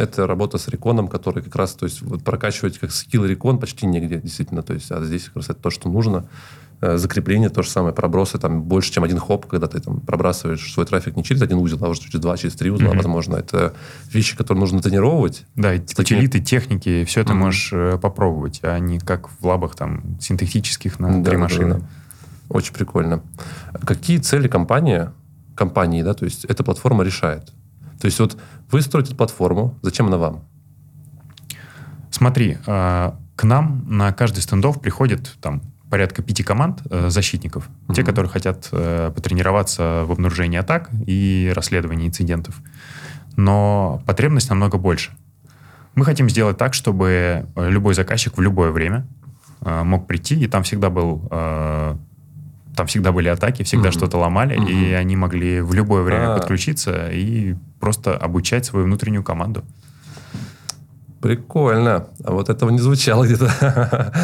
Это работа с реконом, который как раз, то есть, вот прокачивать как скилл рекон почти негде, действительно. То есть, а здесь как раз это то, что нужно. Э, закрепление, то же самое, пробросы, там больше, чем один хоп, когда ты там пробрасываешь свой трафик не через один узел, а уже через два, через три узла, mm-hmm. возможно. Это вещи, которые нужно тренировать. Да, и утилиты, техники, все это mm-hmm. можешь э, попробовать, а не как в лабах там синтетических на да, три машины. Да, да. Очень прикольно. Какие цели компания, компании, да, то есть эта платформа решает? То есть вот вы строите платформу, зачем она вам? Смотри, э, к нам на каждый стендов приходит там порядка пяти команд э, защитников. Mm-hmm. Те, которые хотят э, потренироваться в обнаружении атак и расследовании инцидентов. Но потребность намного больше. Мы хотим сделать так, чтобы любой заказчик в любое время мог прийти, и там всегда был там всегда были атаки, всегда mm-hmm. что-то ломали, mm-hmm. и они могли в любое время А-а-а. подключиться и просто обучать свою внутреннюю команду. Прикольно. А вот этого не звучало где-то.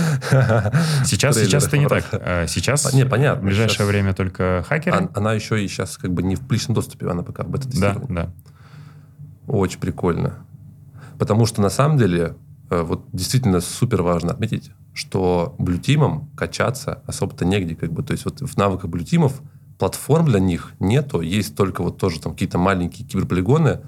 Сейчас, сейчас это не так. А сейчас, не, понятно. В ближайшее сейчас... время только хакеры. А, она еще и сейчас как бы не в публичном доступе, она пока бета Да, да. Очень прикольно. Потому что на самом деле, э, вот действительно супер важно отметить, что блютимам качаться особо-то негде. Как бы. То есть вот в навыках блютимов платформ для них нету. Есть только вот тоже там какие-то маленькие киберполигоны,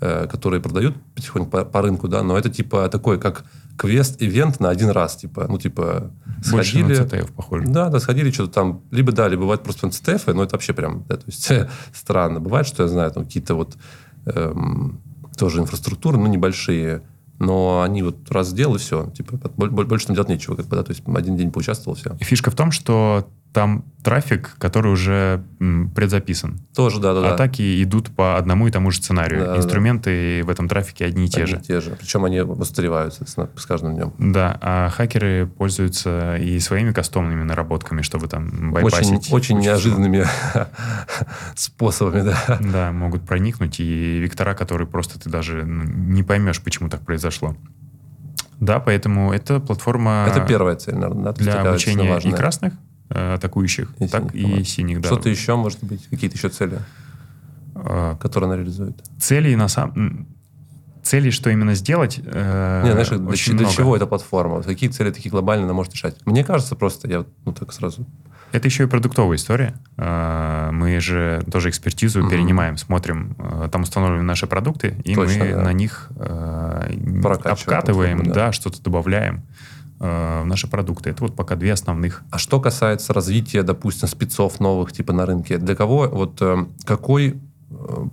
э, которые продают потихоньку по, по рынку, да, но это типа такой, как квест-ивент на один раз, типа, ну, типа, Больше сходили... на CTF похоже. Да, да, сходили что-то там, либо да, либо бывает просто CTF, но это вообще прям, да, то есть странно. Бывает, что я знаю, там какие-то вот эм, тоже инфраструктуры, ну, небольшие, но они вот раз сделали, все, типа, больше там делать нечего, как бы, да, то есть один день поучаствовал, все. Фишка в том, что там трафик, который уже предзаписан. Тоже, да, да. да. Атаки идут по одному и тому же сценарию. Да, Инструменты да. в этом трафике одни и те одни же. те же. Причем они соответственно, с каждым днем. Да, а хакеры пользуются и своими кастомными наработками, чтобы там байпасить. Очень, очень неожиданными способами, да. Да, могут проникнуть и вектора, которые просто ты даже ну, не поймешь, почему так произошло. Да, поэтому это платформа... Это первая цель, наверное, да? Для обучения и красных, атакующих, и так синих, и синих. Да. Что-то еще, может быть, какие-то еще цели, а, которые она реализует? Цели на самом... Цели, что именно сделать, э, Не, знаешь, очень для, для чего эта платформа? Какие цели такие глобальные она может решать? Мне кажется просто, я ну так сразу Это еще и продуктовая история. Э, мы же тоже экспертизу угу. перенимаем, смотрим, э, там установлены наши продукты, и Точно, мы да. на них обкатываем, да, да что-то добавляем в наши продукты. Это вот пока две основных. А что касается развития, допустим, спецов новых типа на рынке, для кого, вот какой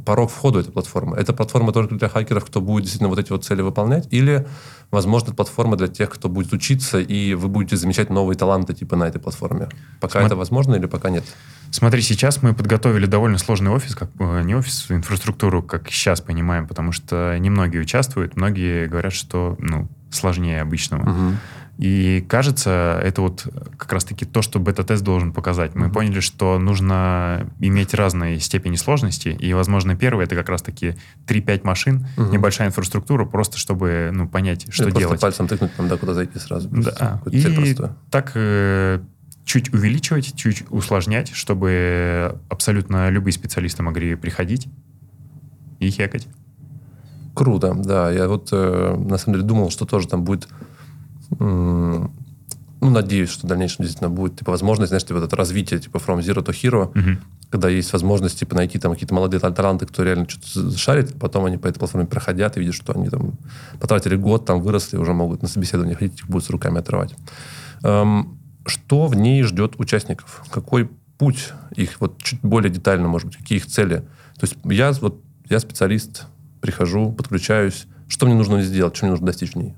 порог входа этой платформы? Это платформа только для хакеров, кто будет действительно вот эти вот цели выполнять? Или, возможно, это платформа для тех, кто будет учиться, и вы будете замечать новые таланты типа на этой платформе? Пока Смотри, это возможно или пока нет? Смотри, сейчас мы подготовили довольно сложный офис, как э, не офис, инфраструктуру, как сейчас понимаем, потому что немногие участвуют, многие говорят, что ну, сложнее обычного. Угу. И кажется, это вот как раз-таки то, что бета-тест должен показать. Мы mm-hmm. поняли, что нужно иметь разные степени сложности, и, возможно, первое это как раз-таки 3-5 машин, mm-hmm. небольшая инфраструктура, просто чтобы ну, понять, что это делать. Просто пальцем тыкнуть, там, да, куда зайти сразу. Да. И так э, чуть увеличивать, чуть усложнять, чтобы абсолютно любые специалисты могли приходить и хекать. Круто, да. Я вот э, на самом деле думал, что тоже там будет ну, надеюсь, что в дальнейшем действительно будет типа, возможность, знаешь, типа, вот это развитие типа from zero to hero, uh-huh. когда есть возможность типа, найти там какие-то молодые таланты, кто реально что-то шарит, потом они по этой платформе проходят и видят, что они там потратили год, там выросли, уже могут на собеседование ходить, их будут с руками отрывать. Эм, что в ней ждет участников? Какой путь их, вот чуть более детально, может быть, какие их цели? То есть я, вот, я специалист, прихожу, подключаюсь, что мне нужно сделать, что мне нужно достичь в ней?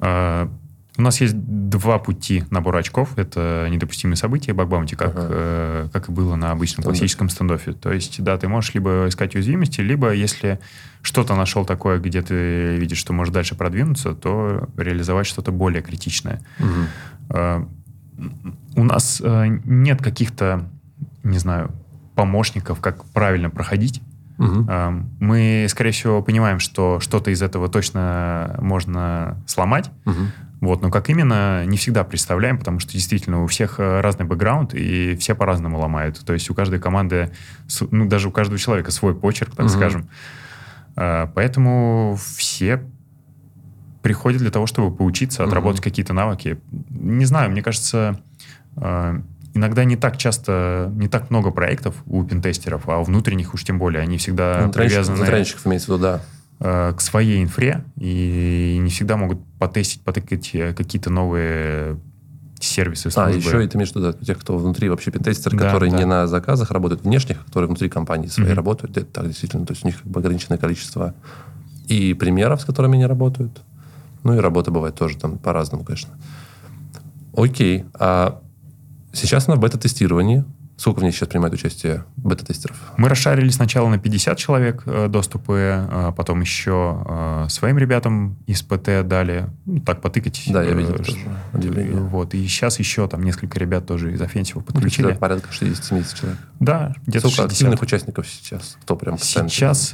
А, у нас есть два пути набора очков. Это недопустимые события, баг-баунти, как, ага. э, как и было на обычном Стандоф. классическом стендофе. То есть, да, ты можешь либо искать уязвимости, либо если что-то нашел такое, где ты видишь, что можешь дальше продвинуться, то реализовать что-то более критичное. Угу. Э, у нас э, нет каких-то, не знаю, помощников, как правильно проходить. Угу. Мы, скорее всего, понимаем, что что-то из этого точно можно сломать. Угу. Вот, но как именно, не всегда представляем, потому что действительно у всех э, разный бэкграунд, и все по-разному ломают. То есть у каждой команды, ну, даже у каждого человека свой почерк, так угу. скажем. А, поэтому все приходят для того, чтобы поучиться, отработать угу. какие-то навыки. Не знаю, мне кажется, а, иногда не так часто, не так много проектов у пентестеров, а у внутренних уж тем более. Они всегда привязаны... Внутренних имеется в виду, да э, к своей инфре и не всегда могут потестить, потыкать э, какие-то новые сервисы службы. А, еще это между да, тех, кто внутри вообще пентестеры, да, которые да. не на заказах работают, внешних, которые внутри компании своей mm-hmm. работают. Это так действительно. То есть у них как бы ограниченное количество и примеров, с которыми они работают. Ну и работа бывает тоже там по-разному, конечно. Окей. А Сейчас она в бета-тестировании. Сколько в ней сейчас принимает участие бета-тестеров? Мы расшарили сначала на 50 человек э, доступы, а потом еще э, своим ребятам из ПТ дали. Ну, так, потыкать. Да, я видел э, тоже удивление. Вот. И сейчас еще там несколько ребят тоже из Offensive подключили. Ну, порядка 60-70 человек. Да, где-то Сколько 60. активных участников сейчас? Кто прям Сейчас...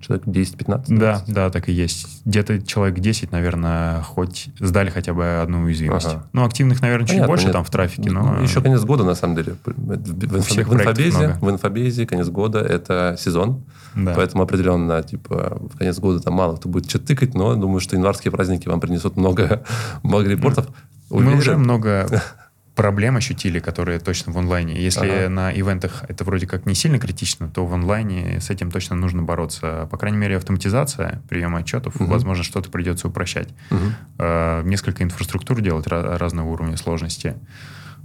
Человек 10-15? Да, да, так и есть. Где-то человек 10, наверное, хоть сдали хотя бы одну уязвимость. Ага. Ну, активных, наверное, Понятно, чуть больше нет. там в трафике, но... Еще конец года, на самом деле в, в, инфобезе, в инфобезе конец года это сезон. Да. Поэтому определенно, типа, в конец года там мало кто будет что-то тыкать, но думаю, что январские праздники вам принесут много, много репортов. Мы уже много проблем ощутили, которые точно в онлайне. Если ага. на ивентах это вроде как не сильно критично, то в онлайне с этим точно нужно бороться. По крайней мере, автоматизация приема отчетов, угу. возможно, что-то придется упрощать. Угу. Э, несколько инфраструктур делать разного уровня сложности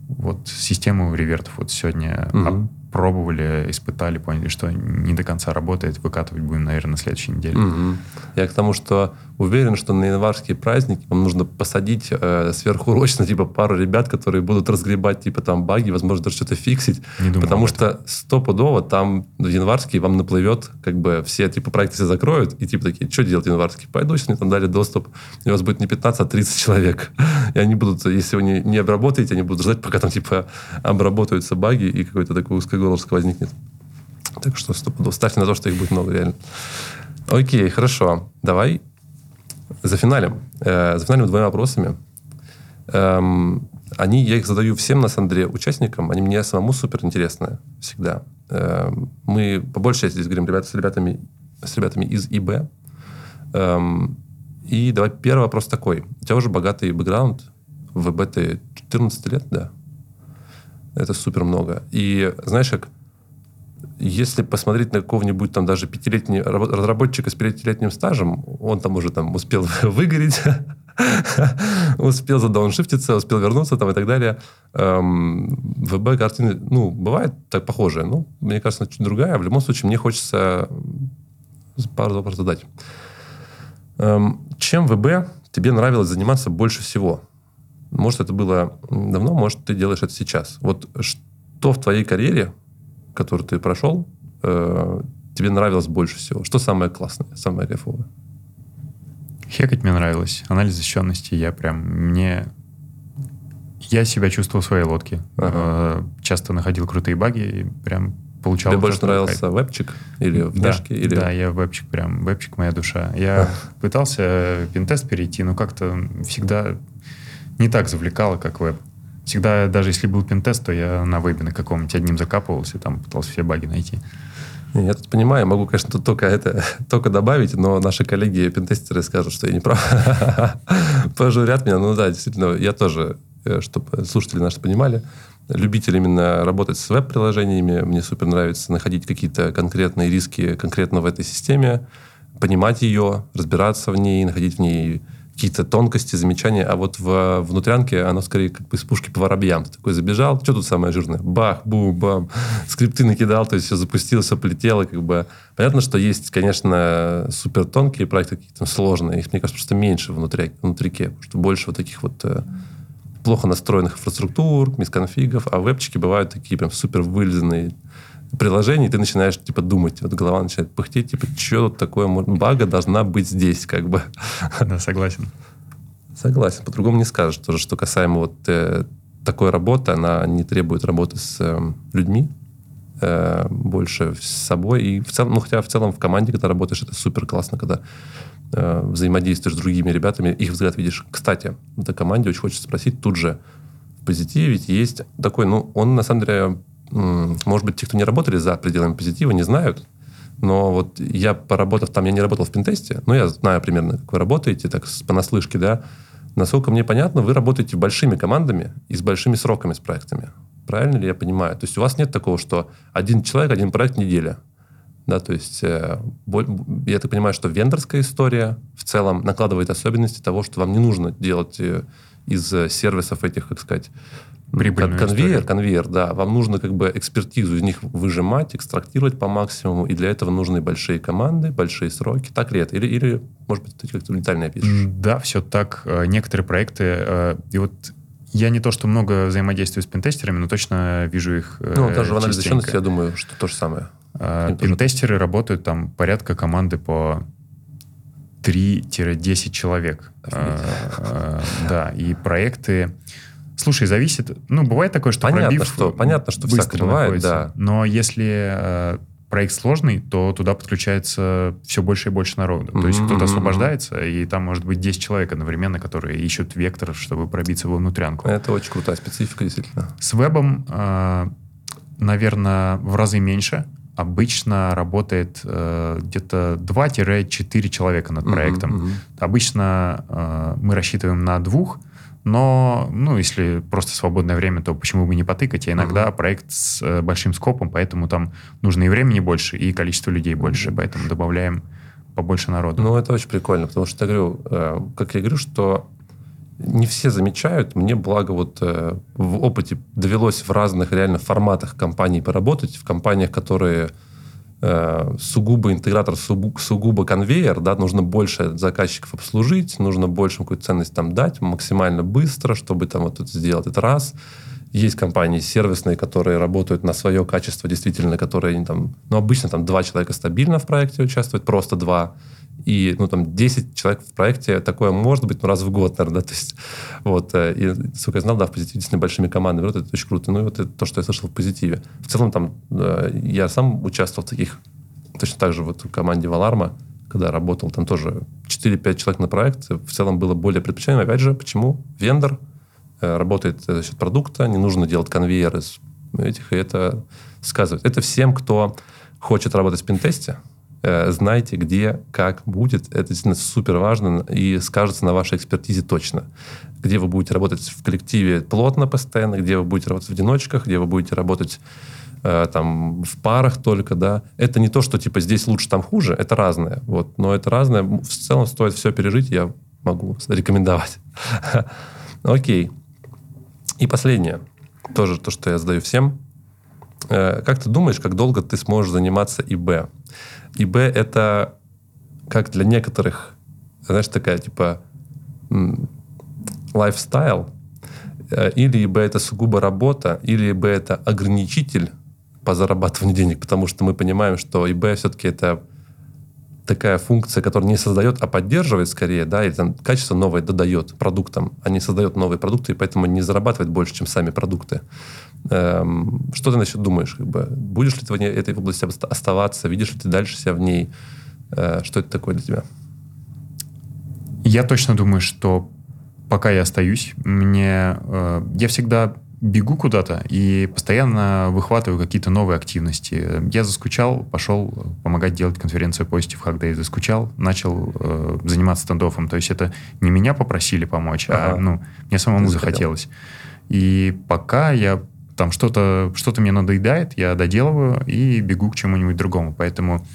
вот систему ревертов вот сегодня угу. Пробовали, испытали, поняли, что не до конца работает, выкатывать будем, наверное, на следующей неделе. Угу. Я к тому, что уверен, что на январские праздники вам нужно посадить э, сверхурочно типа пару ребят, которые будут разгребать типа там баги, возможно, даже что-то фиксить. Не думаю потому что стопудово там в январский вам наплывет, как бы все типа проекты все закроют, и типа такие, что делать январский? Пойду, если мне там дали доступ, и у вас будет не 15, а 30 человек. И они будут, если вы не, не обработаете, они будут ждать, пока там типа обработаются баги, и какой-то такой узкоголовск возникнет. Так что стопудово. Ставьте на то, что их будет много реально. Окей, хорошо. Давай за финалем. Э, за финалем двумя вопросами. Эм, они, я их задаю всем, на самом деле, участникам. Они мне самому супер интересны всегда. Эм, мы по большей части здесь говорим ребята, с, ребятами, с ребятами из ИБ. Эм, и давай первый вопрос такой. У тебя уже богатый бэкграунд. В ИБ ты 14 лет, да? Это супер много. И знаешь, как если посмотреть на какого-нибудь там даже пятилетнего разработчика с пятилетним стажем, он там уже там успел выгореть, успел задауншифтиться, успел вернуться там и так далее. Эм, ВБ картины, ну, бывает так похожие, но мне кажется, чуть другая. В любом случае, мне хочется пару вопросов задать. Эм, чем ВБ тебе нравилось заниматься больше всего? Может, это было давно, может, ты делаешь это сейчас. Вот что в твоей карьере который ты прошел, э, тебе нравилось больше всего? Что самое классное, самое кайфовое? Хекать мне нравилось. Анализ защищенности. Я прям... Мне... Я себя чувствовал в своей лодке. Ага. Э, часто находил крутые баги и прям получал... Тебе больше нравился кайф. вебчик или внешки? Да, или... да, я вебчик прям. Вебчик моя душа. Я пытался пентест перейти, но как-то всегда не так завлекало, как веб. Всегда, даже если был пентест, то я на вебе на каком-нибудь одним закапывался, там пытался все баги найти. Я тут понимаю, могу, конечно, тут только это только добавить, но наши коллеги пентестеры скажут, что я не прав. Пожурят меня. Ну да, действительно, я тоже, э, чтобы слушатели наши понимали, любитель именно работать с веб-приложениями. Мне супер нравится находить какие-то конкретные риски конкретно в этой системе, понимать ее, разбираться в ней, находить в ней какие-то тонкости, замечания, а вот в внутрянке оно скорее как бы из пушки по воробьям. Ты такой забежал, что тут самое жирное? Бах, бум, бам. Скрипты накидал, то есть все запустил, все полетело. Как бы. Понятно, что есть, конечно, супер тонкие проекты, какие-то сложные. Их, мне кажется, просто меньше внутри, внутрике, потому что больше вот таких вот э, плохо настроенных инфраструктур, мисконфигов, а вебчики бывают такие прям супер вылизанные приложений, ты начинаешь, типа, думать. Вот голова начинает пыхтеть, типа, что тут такое? Бага должна быть здесь, как бы. Да, согласен. Согласен. По-другому не скажешь. Тоже, что касаемо вот э, такой работы, она не требует работы с э, людьми, э, больше с собой. И в целом, ну, хотя в целом в команде, когда работаешь, это супер классно, когда э, взаимодействуешь с другими ребятами, их взгляд видишь. Кстати, этой команде очень хочется спросить тут же, позитиве ведь есть такой, ну, он на самом деле может быть, те, кто не работали за пределами позитива, не знают. Но вот я, поработав там, я не работал в пентесте, но я знаю примерно, как вы работаете, так понаслышке, да. Насколько мне понятно, вы работаете большими командами и с большими сроками с проектами. Правильно ли я понимаю? То есть у вас нет такого, что один человек, один проект неделя. Да, то есть э, я так понимаю, что вендорская история в целом накладывает особенности того, что вам не нужно делать э, из сервисов этих, как сказать, Прибыльную конвейер, историю. конвейер, да. Вам нужно как бы экспертизу из них выжимать, экстрактировать по максимуму, и для этого нужны большие команды, большие сроки. Так ли это? Или, или может быть, ты как-то детально опишешь? Да, все так. Э, некоторые проекты... Э, и вот я не то, что много взаимодействую с пентестерами, но точно вижу их э, Ну, даже в анализе защищенности, я думаю, что то же самое. Пентестеры работают там порядка команды по 3-10 человек. Да, и проекты Слушай, зависит. Ну, бывает такое, что понятно, пробив что, понятно, что всякое бывает, находится. да. Но если э, проект сложный, то туда подключается все больше и больше народу. Mm-hmm. То есть кто-то освобождается, и там может быть 10 человек одновременно, которые ищут вектор, чтобы пробиться во внутрянку. Это очень крутая специфика, действительно. С вебом, э, наверное, в разы меньше. Обычно работает э, где-то 2-4 человека над проектом. Mm-hmm. Обычно э, мы рассчитываем на двух, но, ну, если просто свободное время, то почему бы не потыкать? А иногда uh-huh. проект с э, большим скопом, поэтому там нужно и времени больше, и количество людей больше, uh-huh. поэтому добавляем побольше народу. Ну, это очень прикольно, потому что, я говорю, э, как я говорю, что не все замечают. Мне, благо, вот э, в опыте довелось в разных реально форматах компаний поработать, в компаниях, которые сугубо интегратор, сугубо конвейер, да, нужно больше заказчиков обслужить, нужно больше какую-то ценность там дать максимально быстро, чтобы там вот это сделать. Это раз. Есть компании сервисные, которые работают на свое качество, действительно, которые они там, ну, обычно там два человека стабильно в проекте участвуют, просто два и, ну, там, 10 человек в проекте, такое может быть, ну, раз в год, наверное, да, то есть, вот, э, и, сколько я знал, да, в позитиве действительно большими командами, вот это очень круто, ну, и вот это то, что я слышал в позитиве. В целом, там, я сам участвовал в таких, точно так же вот в команде Валарма, когда работал, там тоже 4-5 человек на проект, в целом было более предпочтительно, опять же, почему? Вендор э, работает за счет продукта, не нужно делать конвейер из этих, и это сказывает. Это всем, кто хочет работать в пентесте, Э, знайте, где, как будет. Это действительно супер важно и скажется на вашей экспертизе точно. Где вы будете работать в коллективе плотно постоянно, где вы будете работать в одиночках, где вы будете работать э, там в парах только, да. Это не то, что типа здесь лучше, там хуже. Это разное. Вот. Но это разное. В целом стоит все пережить, я могу рекомендовать. Окей. И последнее. Тоже то, что я задаю всем. Э, как ты думаешь, как долго ты сможешь заниматься ИБ? ИБ — это как для некоторых, знаешь, такая типа лайфстайл, э, или ИБ — это сугубо работа, или ИБ — это ограничитель по зарабатыванию денег, потому что мы понимаем, что ИБ все-таки это такая функция, которая не создает, а поддерживает скорее, да, или там качество новое додает продуктам, а не создает новые продукты, и поэтому не зарабатывает больше, чем сами продукты. Эм, что ты насчет думаешь? Как бы, будешь ли ты в этой области оставаться? Видишь ли ты дальше себя в ней? Э, что это такое для тебя? Я точно думаю, что пока я остаюсь, мне э, я всегда бегу куда-то и постоянно выхватываю какие-то новые активности. Я заскучал, пошел помогать делать конференцию Positive Hack Day. Заскучал, начал э, заниматься стендофом. То есть это не меня попросили помочь, а, ага. а ну, мне самому Ты захотелось. И пока я там что-то что мне надоедает, я доделываю и бегу к чему-нибудь другому. Поэтому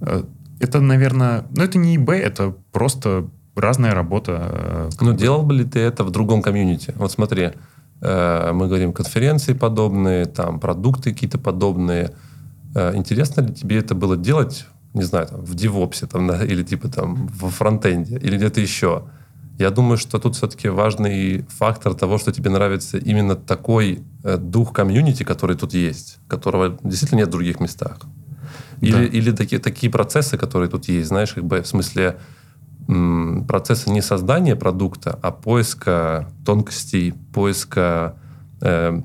э, это, наверное, ну это не eBay, это просто разная работа. Э, ну, делал бы ли ты это в другом комьюнити? Вот смотри, э, мы говорим конференции подобные, там продукты какие-то подобные. Э, интересно ли тебе это было делать, не знаю, там, в DevOps там, да, или типа там в фронтенде, или где-то еще? Я думаю, что тут все-таки важный фактор того, что тебе нравится именно такой э, дух комьюнити, который тут есть, которого действительно нет в других местах. Или, да. или такие, такие процессы, которые тут есть, знаешь, как бы в смысле м, процессы не создания продукта, а поиска тонкостей, поиска э,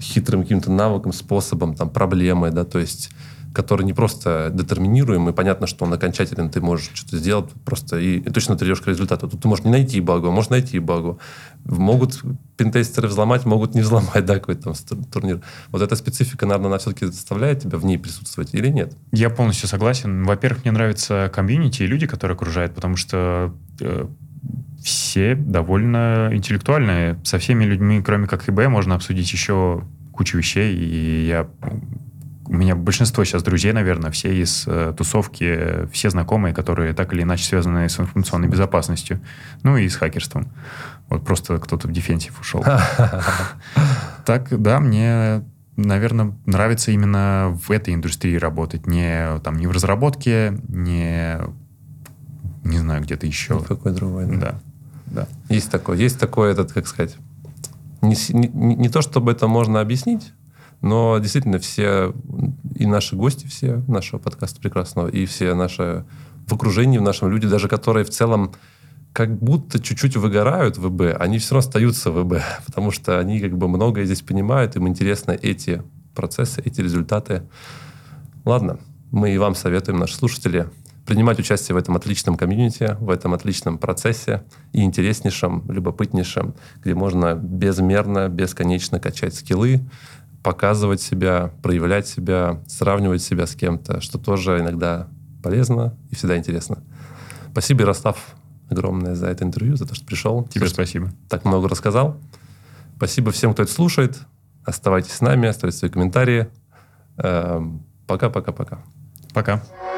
хитрым каким-то навыком, способом, там, проблемы, да, то есть который не просто детерминируем, и понятно, что он окончателен, ты можешь что-то сделать просто и, и точно ты идешь к результату. Тут ты можешь не найти багу, а можешь найти багу. Могут пентестеры взломать, могут не взломать, да, какой-то там турнир. Вот эта специфика, наверное, она все-таки заставляет тебя в ней присутствовать или нет? Я полностью согласен. Во-первых, мне нравится комьюнити и люди, которые окружают, потому что э, все довольно интеллектуальные. Со всеми людьми, кроме как ИБ, можно обсудить еще кучу вещей, и я у меня большинство сейчас друзей, наверное, все из э, тусовки, все знакомые, которые так или иначе связаны с информационной безопасностью, ну и с хакерством. Вот просто кто-то в дефенсив ушел. Так, да, мне, наверное, нравится именно в этой индустрии работать, не там не в разработке, не не знаю где-то еще. Какой другой. Да. да, да. Есть такой, есть такой этот, как сказать, не, не, не то чтобы это можно объяснить, но действительно все, и наши гости все нашего подкаста прекрасного, и все наши в окружении, в нашем люди, даже которые в целом как будто чуть-чуть выгорают в ВБ, они все равно остаются в ВБ, потому что они как бы многое здесь понимают, им интересны эти процессы, эти результаты. Ладно, мы и вам советуем, наши слушатели, принимать участие в этом отличном комьюнити, в этом отличном процессе и интереснейшем, любопытнейшем, где можно безмерно, бесконечно качать скиллы, показывать себя, проявлять себя, сравнивать себя с кем-то, что тоже иногда полезно и всегда интересно. Спасибо, Ярослав, огромное за это интервью, за то, что пришел. Тебе спасибо. Так много рассказал. Спасибо всем, кто это слушает. Оставайтесь с нами, оставляйте свои комментарии. Эм, пока-пока-пока. Пока. -пока, -пока. Пока.